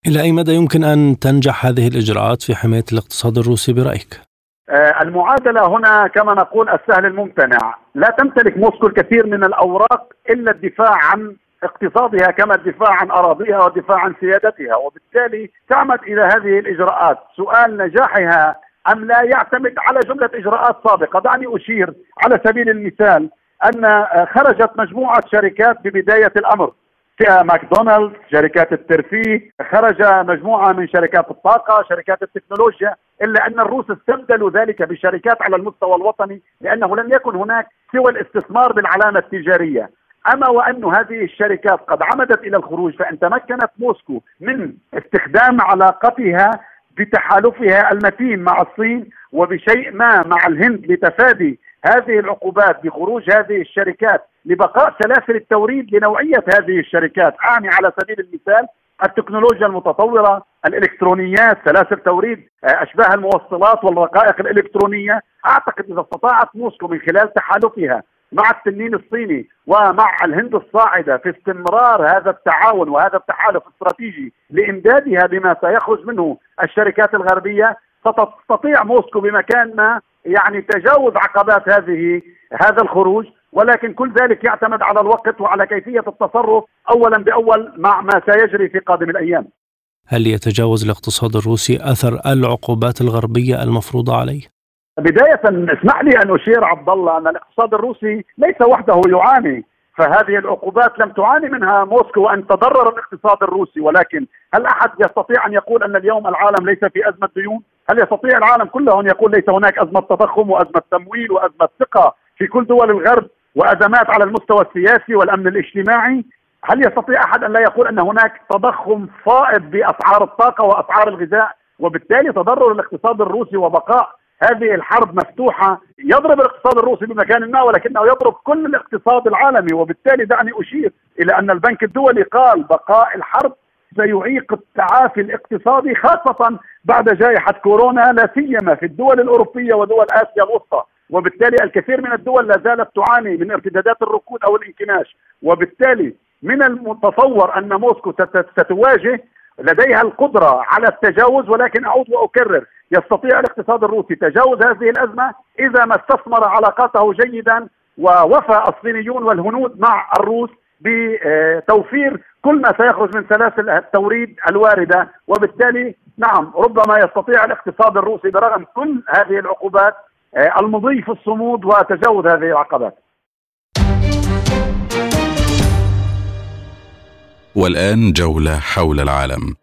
إلى أي مدى يمكن أن تنجح هذه الإجراءات في حماية الاقتصاد الروسي برأيك؟ آه المعادلة هنا كما نقول السهل الممتنع، لا تمتلك موسكو الكثير من الأوراق إلا الدفاع عن اقتصادها كما الدفاع عن أراضيها والدفاع عن سيادتها وبالتالي تعمد إلى هذه الإجراءات، سؤال نجاحها أم لا يعتمد على جملة إجراءات سابقة، دعني أشير على سبيل المثال أن خرجت مجموعة شركات ببداية الأمر. كماكدونالدز، شركات الترفيه، خرج مجموعة من شركات الطاقة، شركات التكنولوجيا، إلا أن الروس استبدلوا ذلك بشركات على المستوى الوطني لأنه لم يكن هناك سوى الاستثمار بالعلامة التجارية، أما وأن هذه الشركات قد عمدت إلى الخروج فإن تمكنت موسكو من استخدام علاقتها بتحالفها المتين مع الصين وبشيء ما مع الهند لتفادي هذه العقوبات بخروج هذه الشركات لبقاء سلاسل التوريد لنوعية هذه الشركات، أعني على سبيل المثال التكنولوجيا المتطورة، الإلكترونيات، سلاسل توريد أشباه الموصلات والرقائق الإلكترونية، أعتقد إذا استطاعت موسكو من خلال تحالفها مع التنين الصيني ومع الهند الصاعدة في استمرار هذا التعاون وهذا التحالف الاستراتيجي لإمدادها بما سيخرج منه الشركات الغربية ستستطيع موسكو بمكان ما يعني تجاوز عقبات هذه هذا الخروج ولكن كل ذلك يعتمد على الوقت وعلى كيفية التصرف اولا بأول مع ما سيجري في قادم الأيام. هل يتجاوز الاقتصاد الروسي أثر العقوبات الغربية المفروضة عليه؟ بداية اسمح لي أن أشير عبد الله أن الاقتصاد الروسي ليس وحده يعاني فهذه العقوبات لم تعاني منها موسكو وان تضرر الاقتصاد الروسي ولكن هل أحد يستطيع أن يقول أن اليوم العالم ليس في أزمة ديون؟ هل يستطيع العالم كله أن يقول ليس هناك أزمة تضخم وأزمة تمويل وأزمة ثقة في كل دول الغرب وأزمات على المستوى السياسي والأمن الاجتماعي؟ هل يستطيع أحد أن لا يقول أن هناك تضخم فائض بأسعار الطاقة وأسعار الغذاء وبالتالي تضرر الاقتصاد الروسي وبقاء هذه الحرب مفتوحة يضرب الاقتصاد الروسي بمكان ما ولكنه يضرب كل الاقتصاد العالمي وبالتالي دعني أشير إلى أن البنك الدولي قال بقاء الحرب سيعيق التعافي الاقتصادي خاصة بعد جائحة كورونا لا سيما في الدول الأوروبية ودول آسيا الوسطى. وبالتالي الكثير من الدول لا زالت تعاني من ارتدادات الركود أو الانكماش. وبالتالي من المتصور أن موسكو ستواجه لديها القدرة على التجاوز ولكن أعود وأكرر يستطيع الاقتصاد الروسي تجاوز هذه الأزمة إذا ما استثمر علاقاته جيدا ووفى الصينيون والهنود مع الروس بتوفير كل ما سيخرج من سلاسل التوريد الواردة. وبالتالي نعم ربما يستطيع الاقتصاد الروسي برغم كل هذه العقوبات المضي في الصمود وتجاوز هذه العقبات. والآن جولة حول العالم.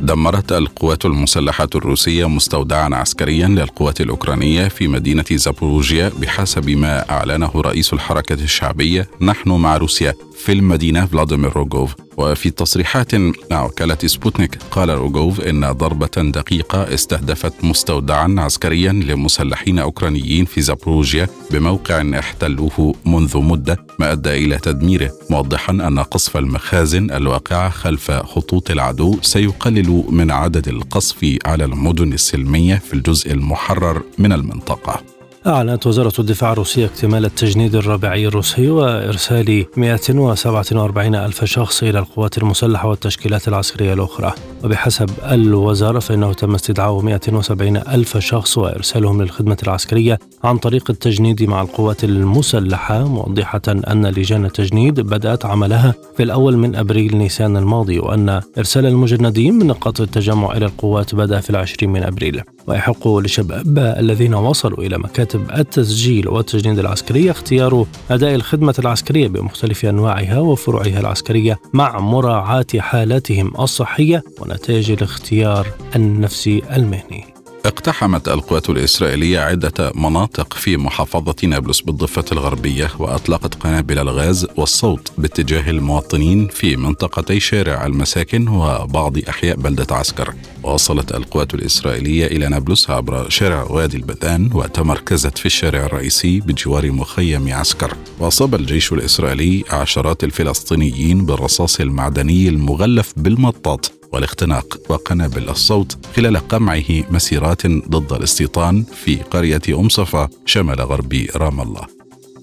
دمرت القوات المسلحة الروسية مستودعا عسكريا للقوات الأوكرانية في مدينة زابوروجيا بحسب ما أعلنه رئيس الحركة الشعبية نحن مع روسيا. في المدينة فلاديمير روغوف. وفي تصريحات مع وكالة سبوتنيك قال روغوف إن ضربة دقيقة استهدفت مستودعا عسكريا لمسلحين أوكرانيين في زابروجيا بموقع احتلوه منذ مدة ما أدى إلى تدميره موضحا أن قصف المخازن الواقعة خلف خطوط العدو سيقلل من عدد القصف على المدن السلمية في الجزء المحرر من المنطقة. أعلنت وزارة الدفاع الروسية اكتمال التجنيد الربيعي الروسي وإرسال 147 ألف شخص إلى القوات المسلحة والتشكيلات العسكرية الأخرى. وبحسب الوزارة فإنه تم استدعاء 170 ألف شخص وإرسالهم للخدمة العسكرية عن طريق التجنيد مع القوات المسلحة موضحة أن لجان التجنيد بدأت عملها في الأول من أبريل نيسان الماضي وأن إرسال المجندين من نقاط التجمع إلى القوات بدأ في العشرين من أبريل. ويحق لشباب الذين وصلوا إلى مكاتب التسجيل والتجنيد العسكري اختيار أداء الخدمة العسكرية بمختلف أنواعها وفروعها العسكرية مع مراعاة حالاتهم الصحية ونتائج الاختيار النفسي المهني. اقتحمت القوات الإسرائيلية عدة مناطق في محافظة نابلس بالضفة الغربية وأطلقت قنابل الغاز والصوت باتجاه المواطنين في منطقتي شارع المساكن وبعض أحياء بلدة عسكر. وصلت القوات الإسرائيلية إلى نابلس عبر شارع وادي البدان وتمركزت في الشارع الرئيسي بجوار مخيم عسكر. وأصاب الجيش الإسرائيلي عشرات الفلسطينيين بالرصاص المعدني المغلف بالمطاط والاختناق وقنابل الصوت خلال قمعه مسيرات ضد الاستيطان في قرية أم صفا شمال غرب رام الله.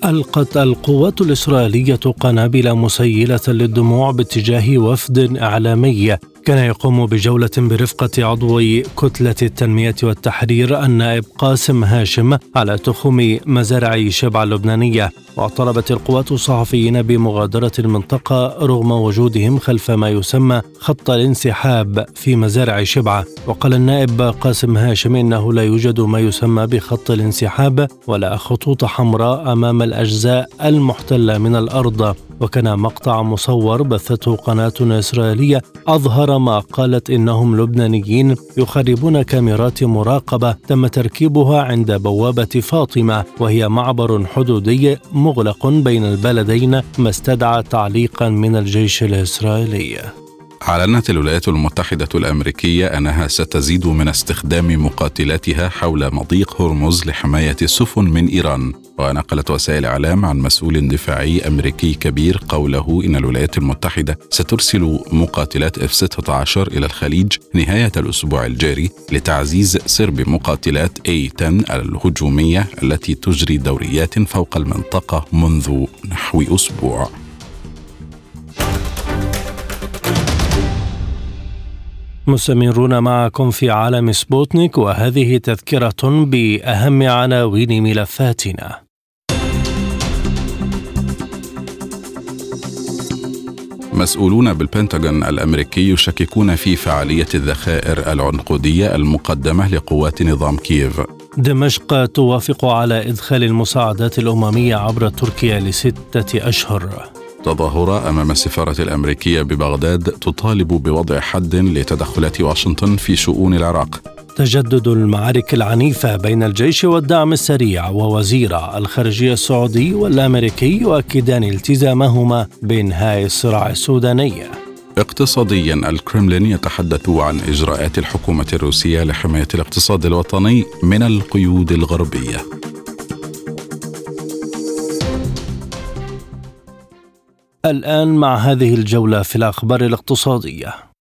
ألقت القوات الإسرائيلية قنابل مسيلة للدموع باتجاه وفد إعلامي. كان يقوم بجولة برفقة عضو كتلة التنمية والتحرير النائب قاسم هاشم على تخوم مزارع شبع اللبنانية. وطلبت القوات الصحفيين بمغادرة المنطقة رغم وجودهم خلف ما يسمى خط الانسحاب في مزارع شبعة. وقال النائب قاسم هاشم إنه لا يوجد ما يسمى بخط الانسحاب ولا خطوط حمراء أمام الأجزاء المحتلة من الأرض. وكان مقطع مصور بثته قناة إسرائيلية أظهر ما قالت إنهم لبنانيين يخربون كاميرات مراقبة تم تركيبها عند بوابة فاطمة وهي معبر حدودي مغلق بين البلدين ما استدعى تعليقا من الجيش الإسرائيلي. أعلنت الولايات المتحدة الأمريكية أنها ستزيد من استخدام مقاتلاتها حول مضيق هرمز لحماية السفن من إيران. ونقلت وسائل إعلام عن مسؤول دفاعي أمريكي كبير قوله إن الولايات المتحدة سترسل مقاتلات F-16 إلى الخليج نهاية الأسبوع الجاري لتعزيز سرب مقاتلات A-10 الهجومية التي تجري دوريات فوق المنطقة منذ نحو أسبوع مستمرون معكم في عالم سبوتنيك وهذه تذكرة بأهم عناوين ملفاتنا. مسؤولون بالبنتاغون الأمريكي يشككون في فعالية الذخائر العنقودية المقدمة لقوات نظام كييف. دمشق توافق على إدخال المساعدات الأممية عبر تركيا لستة أشهر. تظاهرة أمام السفارة الأمريكية ببغداد تطالب بوضع حد لتدخلات واشنطن في شؤون العراق تجدد المعارك العنيفة بين الجيش والدعم السريع ووزير الخارجية السعودي والأمريكي يؤكدان التزامهما بإنهاء الصراع السوداني اقتصاديا الكرملين يتحدث عن إجراءات الحكومة الروسية لحماية الاقتصاد الوطني من القيود الغربية الآن مع هذه الجولة في الأخبار الاقتصادية.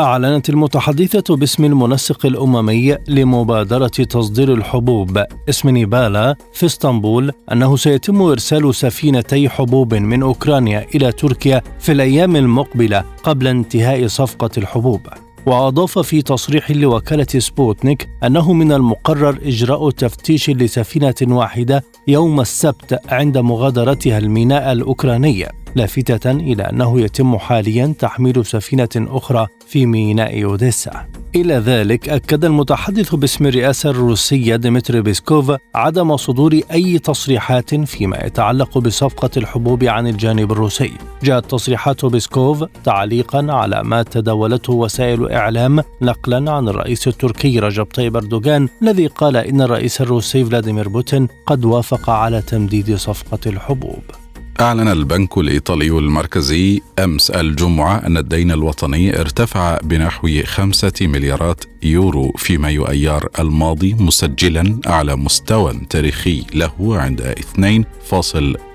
أعلنت المتحدثة باسم المنسق الأممي لمبادرة تصدير الحبوب اسم نيبالا في إسطنبول أنه سيتم إرسال سفينتي حبوب من أوكرانيا إلى تركيا في الأيام المقبلة قبل انتهاء صفقة الحبوب. وأضاف في تصريح لوكالة سبوتنيك أنه من المقرر إجراء تفتيش لسفينة واحدة يوم السبت عند مغادرتها الميناء الأوكراني لافتة إلى أنه يتم حاليا تحميل سفينة أخرى في ميناء أوديسا. إلى ذلك أكد المتحدث باسم الرئاسة الروسية ديمتري بيسكوف عدم صدور أي تصريحات فيما يتعلق بصفقة الحبوب عن الجانب الروسي. جاءت تصريحات بيسكوف تعليقا على ما تداولته وسائل إعلام نقلا عن الرئيس التركي رجب طيب أردوغان الذي قال إن الرئيس الروسي فلاديمير بوتين قد وافق على تمديد صفقة الحبوب. أعلن البنك الإيطالي المركزي أمس الجمعة أن الدين الوطني ارتفع بنحو خمسة مليارات يورو في مايو أيار الماضي مسجلا أعلى مستوى تاريخي له عند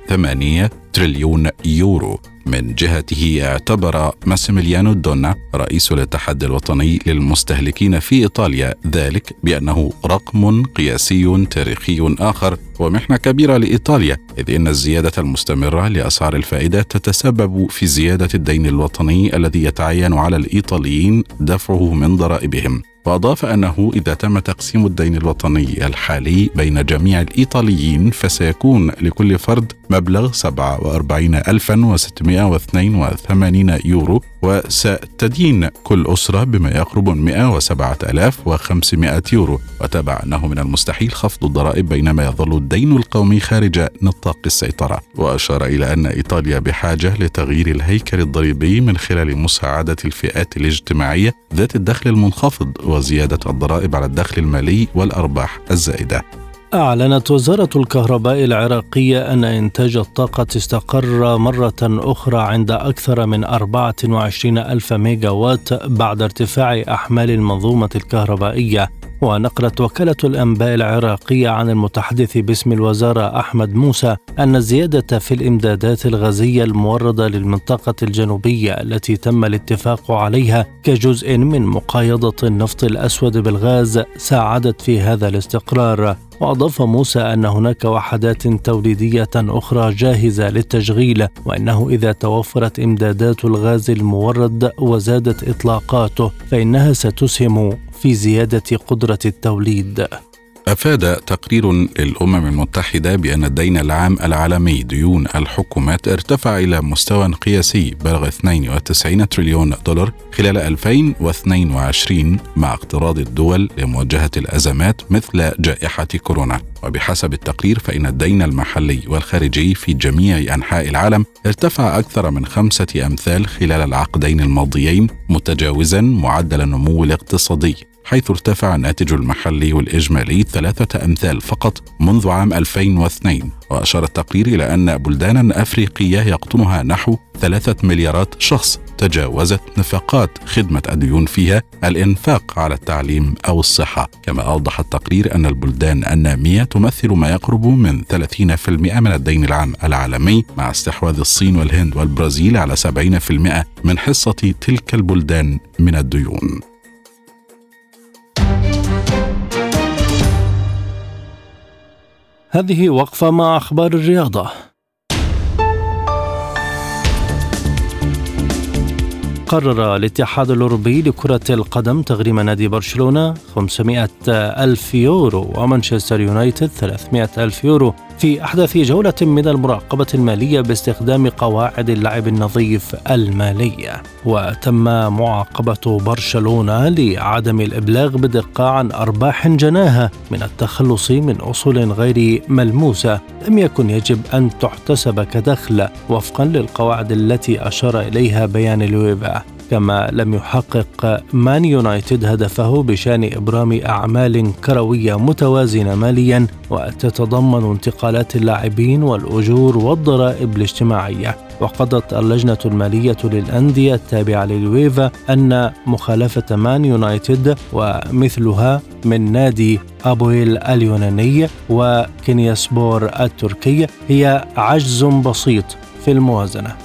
2.8 تريليون يورو. من جهته اعتبر ماسيميليانو دونا رئيس الاتحاد الوطني للمستهلكين في إيطاليا ذلك بأنه رقم قياسي تاريخي آخر ومحنة كبيرة لإيطاليا إذ إن الزيادة المستمرة لأسعار الفائدة تتسبب في زيادة الدين الوطني الذي يتعين على الإيطاليين دفعه من ضرائبهم. وأضاف أنه إذا تم تقسيم الدين الوطني الحالي بين جميع الإيطاليين فسيكون لكل فرد مبلغ 47682 يورو وستدين كل أسرة بما يقرب 107500 يورو. وتابع أنه من المستحيل خفض الضرائب بينما يظل الدين القومي خارج نطاق السيطرة. وأشار إلى أن إيطاليا بحاجة لتغيير الهيكل الضريبي من خلال مساعدة الفئات الاجتماعية ذات الدخل المنخفض وزيادة الضرائب على الدخل المالي والأرباح الزائدة. أعلنت وزارة الكهرباء العراقية أن إنتاج الطاقة استقر مرة أخرى عند أكثر من 24 ألف ميجا وات بعد ارتفاع أحمال المنظومة الكهربائية. ونقلت وكالة الأنباء العراقية عن المتحدث باسم الوزارة أحمد موسى أن الزيادة في الإمدادات الغازية الموردة للمنطقة الجنوبية التي تم الاتفاق عليها كجزء من مقايضة النفط الأسود بالغاز ساعدت في هذا الاستقرار. وأضاف موسى أن هناك وحدات توليدية أخرى جاهزة للتشغيل وأنه إذا توفرت إمدادات الغاز المورد وزادت إطلاقاته فإنها ستسهم. في زيادة قدرة التوليد. أفاد تقرير للأمم المتحدة بأن الدين العام العالمي ديون الحكومات ارتفع إلى مستوى قياسي بلغ 92 تريليون دولار خلال 2022 مع اقتراض الدول لمواجهة الأزمات مثل جائحة كورونا. وبحسب التقرير فإن الدين المحلي والخارجي في جميع أنحاء العالم ارتفع أكثر من خمسة أمثال خلال العقدين الماضيين متجاوزا معدل النمو الاقتصادي. حيث ارتفع الناتج المحلي والإجمالي ثلاثة أمثال فقط منذ عام 2002 وأشار التقرير إلى أن بلدانا أفريقية يقطنها نحو ثلاثة مليارات شخص تجاوزت نفقات خدمة الديون فيها الإنفاق على التعليم أو الصحة. كما أوضح التقرير أن البلدان النامية تمثل ما يقرب من 30% من الدين العام العالمي مع استحواذ الصين والهند والبرازيل على 70% من حصة تلك البلدان من الديون. هذه وقفة مع أخبار الرياضة. قرر الاتحاد الأوروبي لكرة القدم تغريم نادي برشلونة 500 ألف يورو ومانشستر يونايتد 300 ألف يورو. في أحدث جولة من المراقبة المالية باستخدام قواعد اللعب النظيف المالية وتم معاقبة برشلونة لعدم الإبلاغ بدقة عن أرباح جناها من التخلص من أصول غير ملموسة. لم يكن يجب أن تحتسب كدخل وفقا للقواعد التي أشار إليها بيان الويفا كما لم يحقق مان يونايتد هدفه بشأن إبرام أعمال كروية متوازنة ماليا وتتضمن انتقالات اللاعبين والأجور والضرائب الاجتماعية. وقضت اللجنة المالية للأندية التابعة للويفا أن مخالفة مان يونايتد ومثلها من نادي أبويل اليوناني وكونياسبور التركي هي عجز بسيط في الموازنة.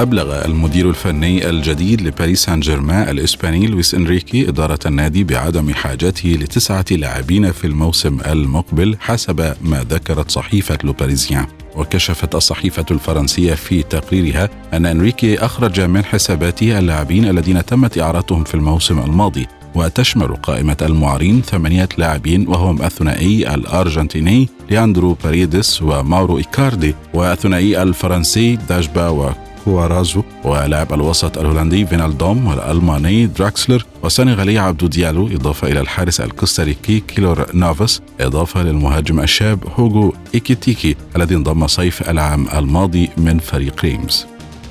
أبلغ المدير الفني الجديد لباريس سان جيرمان الإسباني لويس إنريكي إدارة النادي بعدم حاجته لتسعة لاعبين في الموسم المقبل حسب ما ذكرت صحيفة لوباريزيان وكشفت الصحيفة الفرنسية في تقريرها أن إنريكي أخرج من حساباته اللاعبين الذين تمت إعارتهم في الموسم الماضي وتشمل قائمة المعارين ثمانية لاعبين وهم الثنائي الأرجنتيني لياندرو باريدس وماورو إيكاردي والثنائي الفرنسي داغبا وكورزاوا ولاعب الوسط الهولندي فينالدوم والألماني دراكسلر والسنغالي عبدو ديالو إضافة إلى الحارس الكوستاريكي كيلور نافاس إضافة للمهاجم الشاب هوغو إيكيتيكي الذي انضم صيف العام الماضي من فريق ريمز.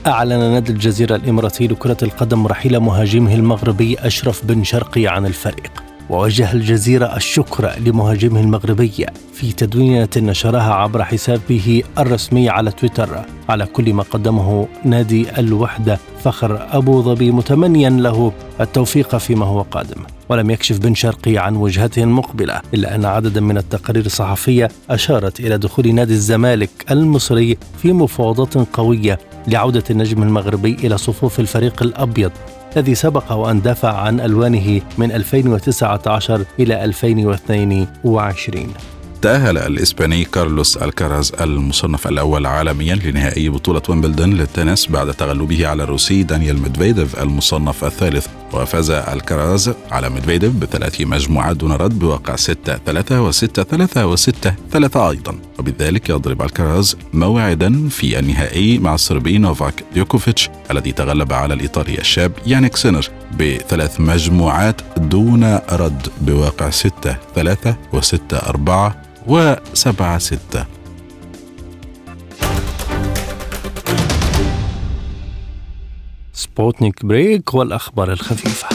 أعلن نادي الجزيرة الإماراتي لكرة القدم رحيل مهاجمه المغربي أشرف بن شرقي عن الفريق. ووجه الجزيرة الشكر لمهاجمه المغربي في تدوينة نشرها عبر حسابه الرسمي على تويتر. على كل ما قدمه نادي الوحدة فخر أبو ظبي متمنيا له التوفيق فيما هو قادم. ولم يكشف بن شرقي عن وجهته المقبلة إلا أن عددا من التقارير الصحفية أشارت إلى دخول نادي الزمالك المصري في مفاوضات قوية لعودة النجم المغربي إلى صفوف الفريق الأبيض. الذي سبق وأن دافع عن ألوانه من 2019 إلى 2022 تأهل الإسباني كارلوس ألكاراز المصنف الأول عالميا لنهائي بطولة ويمبلدون للتنس بعد تغلبه على الروسي دانيال ميدفيديف المصنف الثالث وفاز ألكاراز على ميدفيديف بثلاث مجموعات دون رد بواقع 6 3 و6 3 و6 3 أيضا. وبذلك يضرب ألكاراز موعدا في النهائي مع الصربي نوفاك ديوكوفيتش الذي تغلب على الإيطالي الشاب يانيك سينر بثلاث مجموعات دون رد بواقع 6 3 و6 4 و7 6 سبوتنيك بريك والأخبار الخفيفة.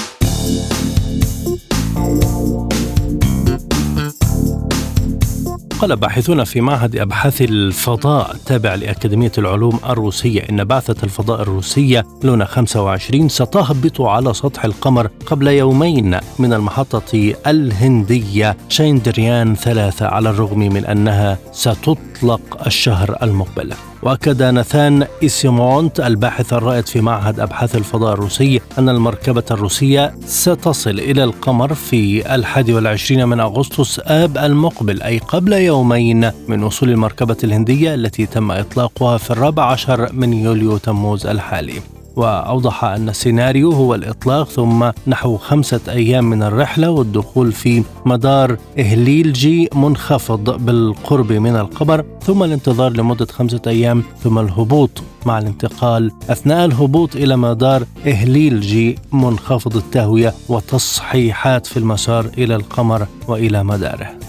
قال باحثون في معهد أبحاث الفضاء تابع لأكاديمية العلوم الروسية إن بعثة الفضاء الروسية لونا 25 ستهبط على سطح القمر قبل يومين من المحطة الهندية شاندريان ثلاثة على الرغم من أنها ستطلق الشهر المقبل. وأكد ناثان إيسيمونت الباحث الرائد في معهد أبحاث الفضاء الروسي أن المركبة الروسية ستصل إلى القمر في الحادي والعشرين من أغسطس آب المقبل أي قبل يومين من وصول المركبة الهندية التي تم إطلاقها في الرابع عشر من يوليو تموز الحالي. وأوضح أن السيناريو هو الإطلاق ثم نحو خمسة أيام من الرحلة والدخول في مدار إهليلجي منخفض بالقرب من القمر ثم الانتظار لمدة خمسة أيام ثم الهبوط مع الانتقال. أثناء الهبوط إلى مدار إهليلجي منخفض التهوية وتصحيحات في المسار إلى القمر وإلى مداره.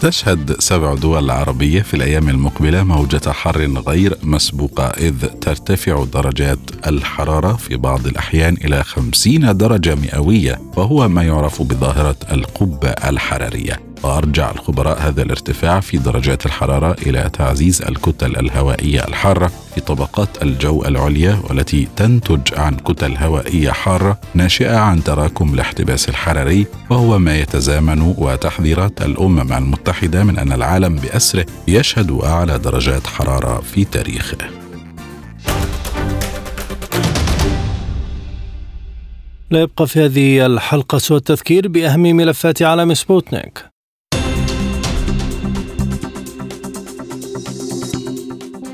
تشهد سبع دول عربية في الأيام المقبلة موجة حر غير مسبوقة إذ ترتفع درجات الحرارة في بعض الأحيان إلى 50 درجة مئوية وهو ما يعرف بظاهرة القبة الحرارية. وأرجع الخبراء هذا الارتفاع في درجات الحرارة إلى تعزيز الكتل الهوائية الحارة في طبقات الجو العليا والتي تنتج عن كتل هوائية حارة ناشئة عن تراكم الاحتباس الحراري وهو ما يتزامن وتحذيرات الأمم المتحدة من أن العالم بأسره يشهد أعلى درجات حرارة في تاريخه. لا يبقى في هذه الحلقة سوى التذكير بأهم ملفات عالم سبوتنيك.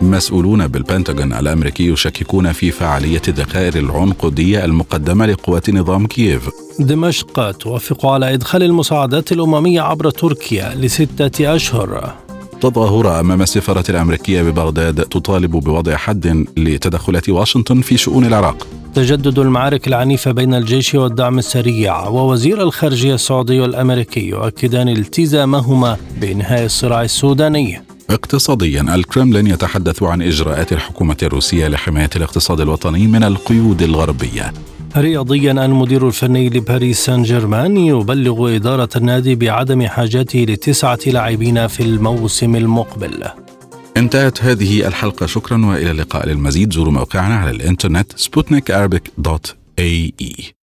مسؤولون بالبنتاغون الأمريكي يشككون في فعالية الذخائر العنقوديه المقدمة لقوات نظام كييف. دمشق توافق على إدخال المساعدات الأممية عبر تركيا لستة أشهر. تظاهرة أمام السفارة الأمريكية ببغداد تطالب بوضع حد لتدخلات واشنطن في شؤون العراق تجدد المعارك العنيفة بين الجيش والدعم السريع ووزير الخارجية السعودي والأمريكي يؤكدان التزامهما بإنهاء الصراع السوداني اقتصاديا الكرملين يتحدث عن إجراءات الحكومة الروسية لحماية الاقتصاد الوطني من القيود الغربية. رياضيا المدير الفني لباريس سان جيرمان يبلغ إدارة النادي بعدم حاجته لتسعة لاعبين في الموسم المقبل. انتهت هذه الحلقة. شكرا وإلى اللقاء للمزيد زوروا موقعنا على الإنترنت سبوتنيك dot ae.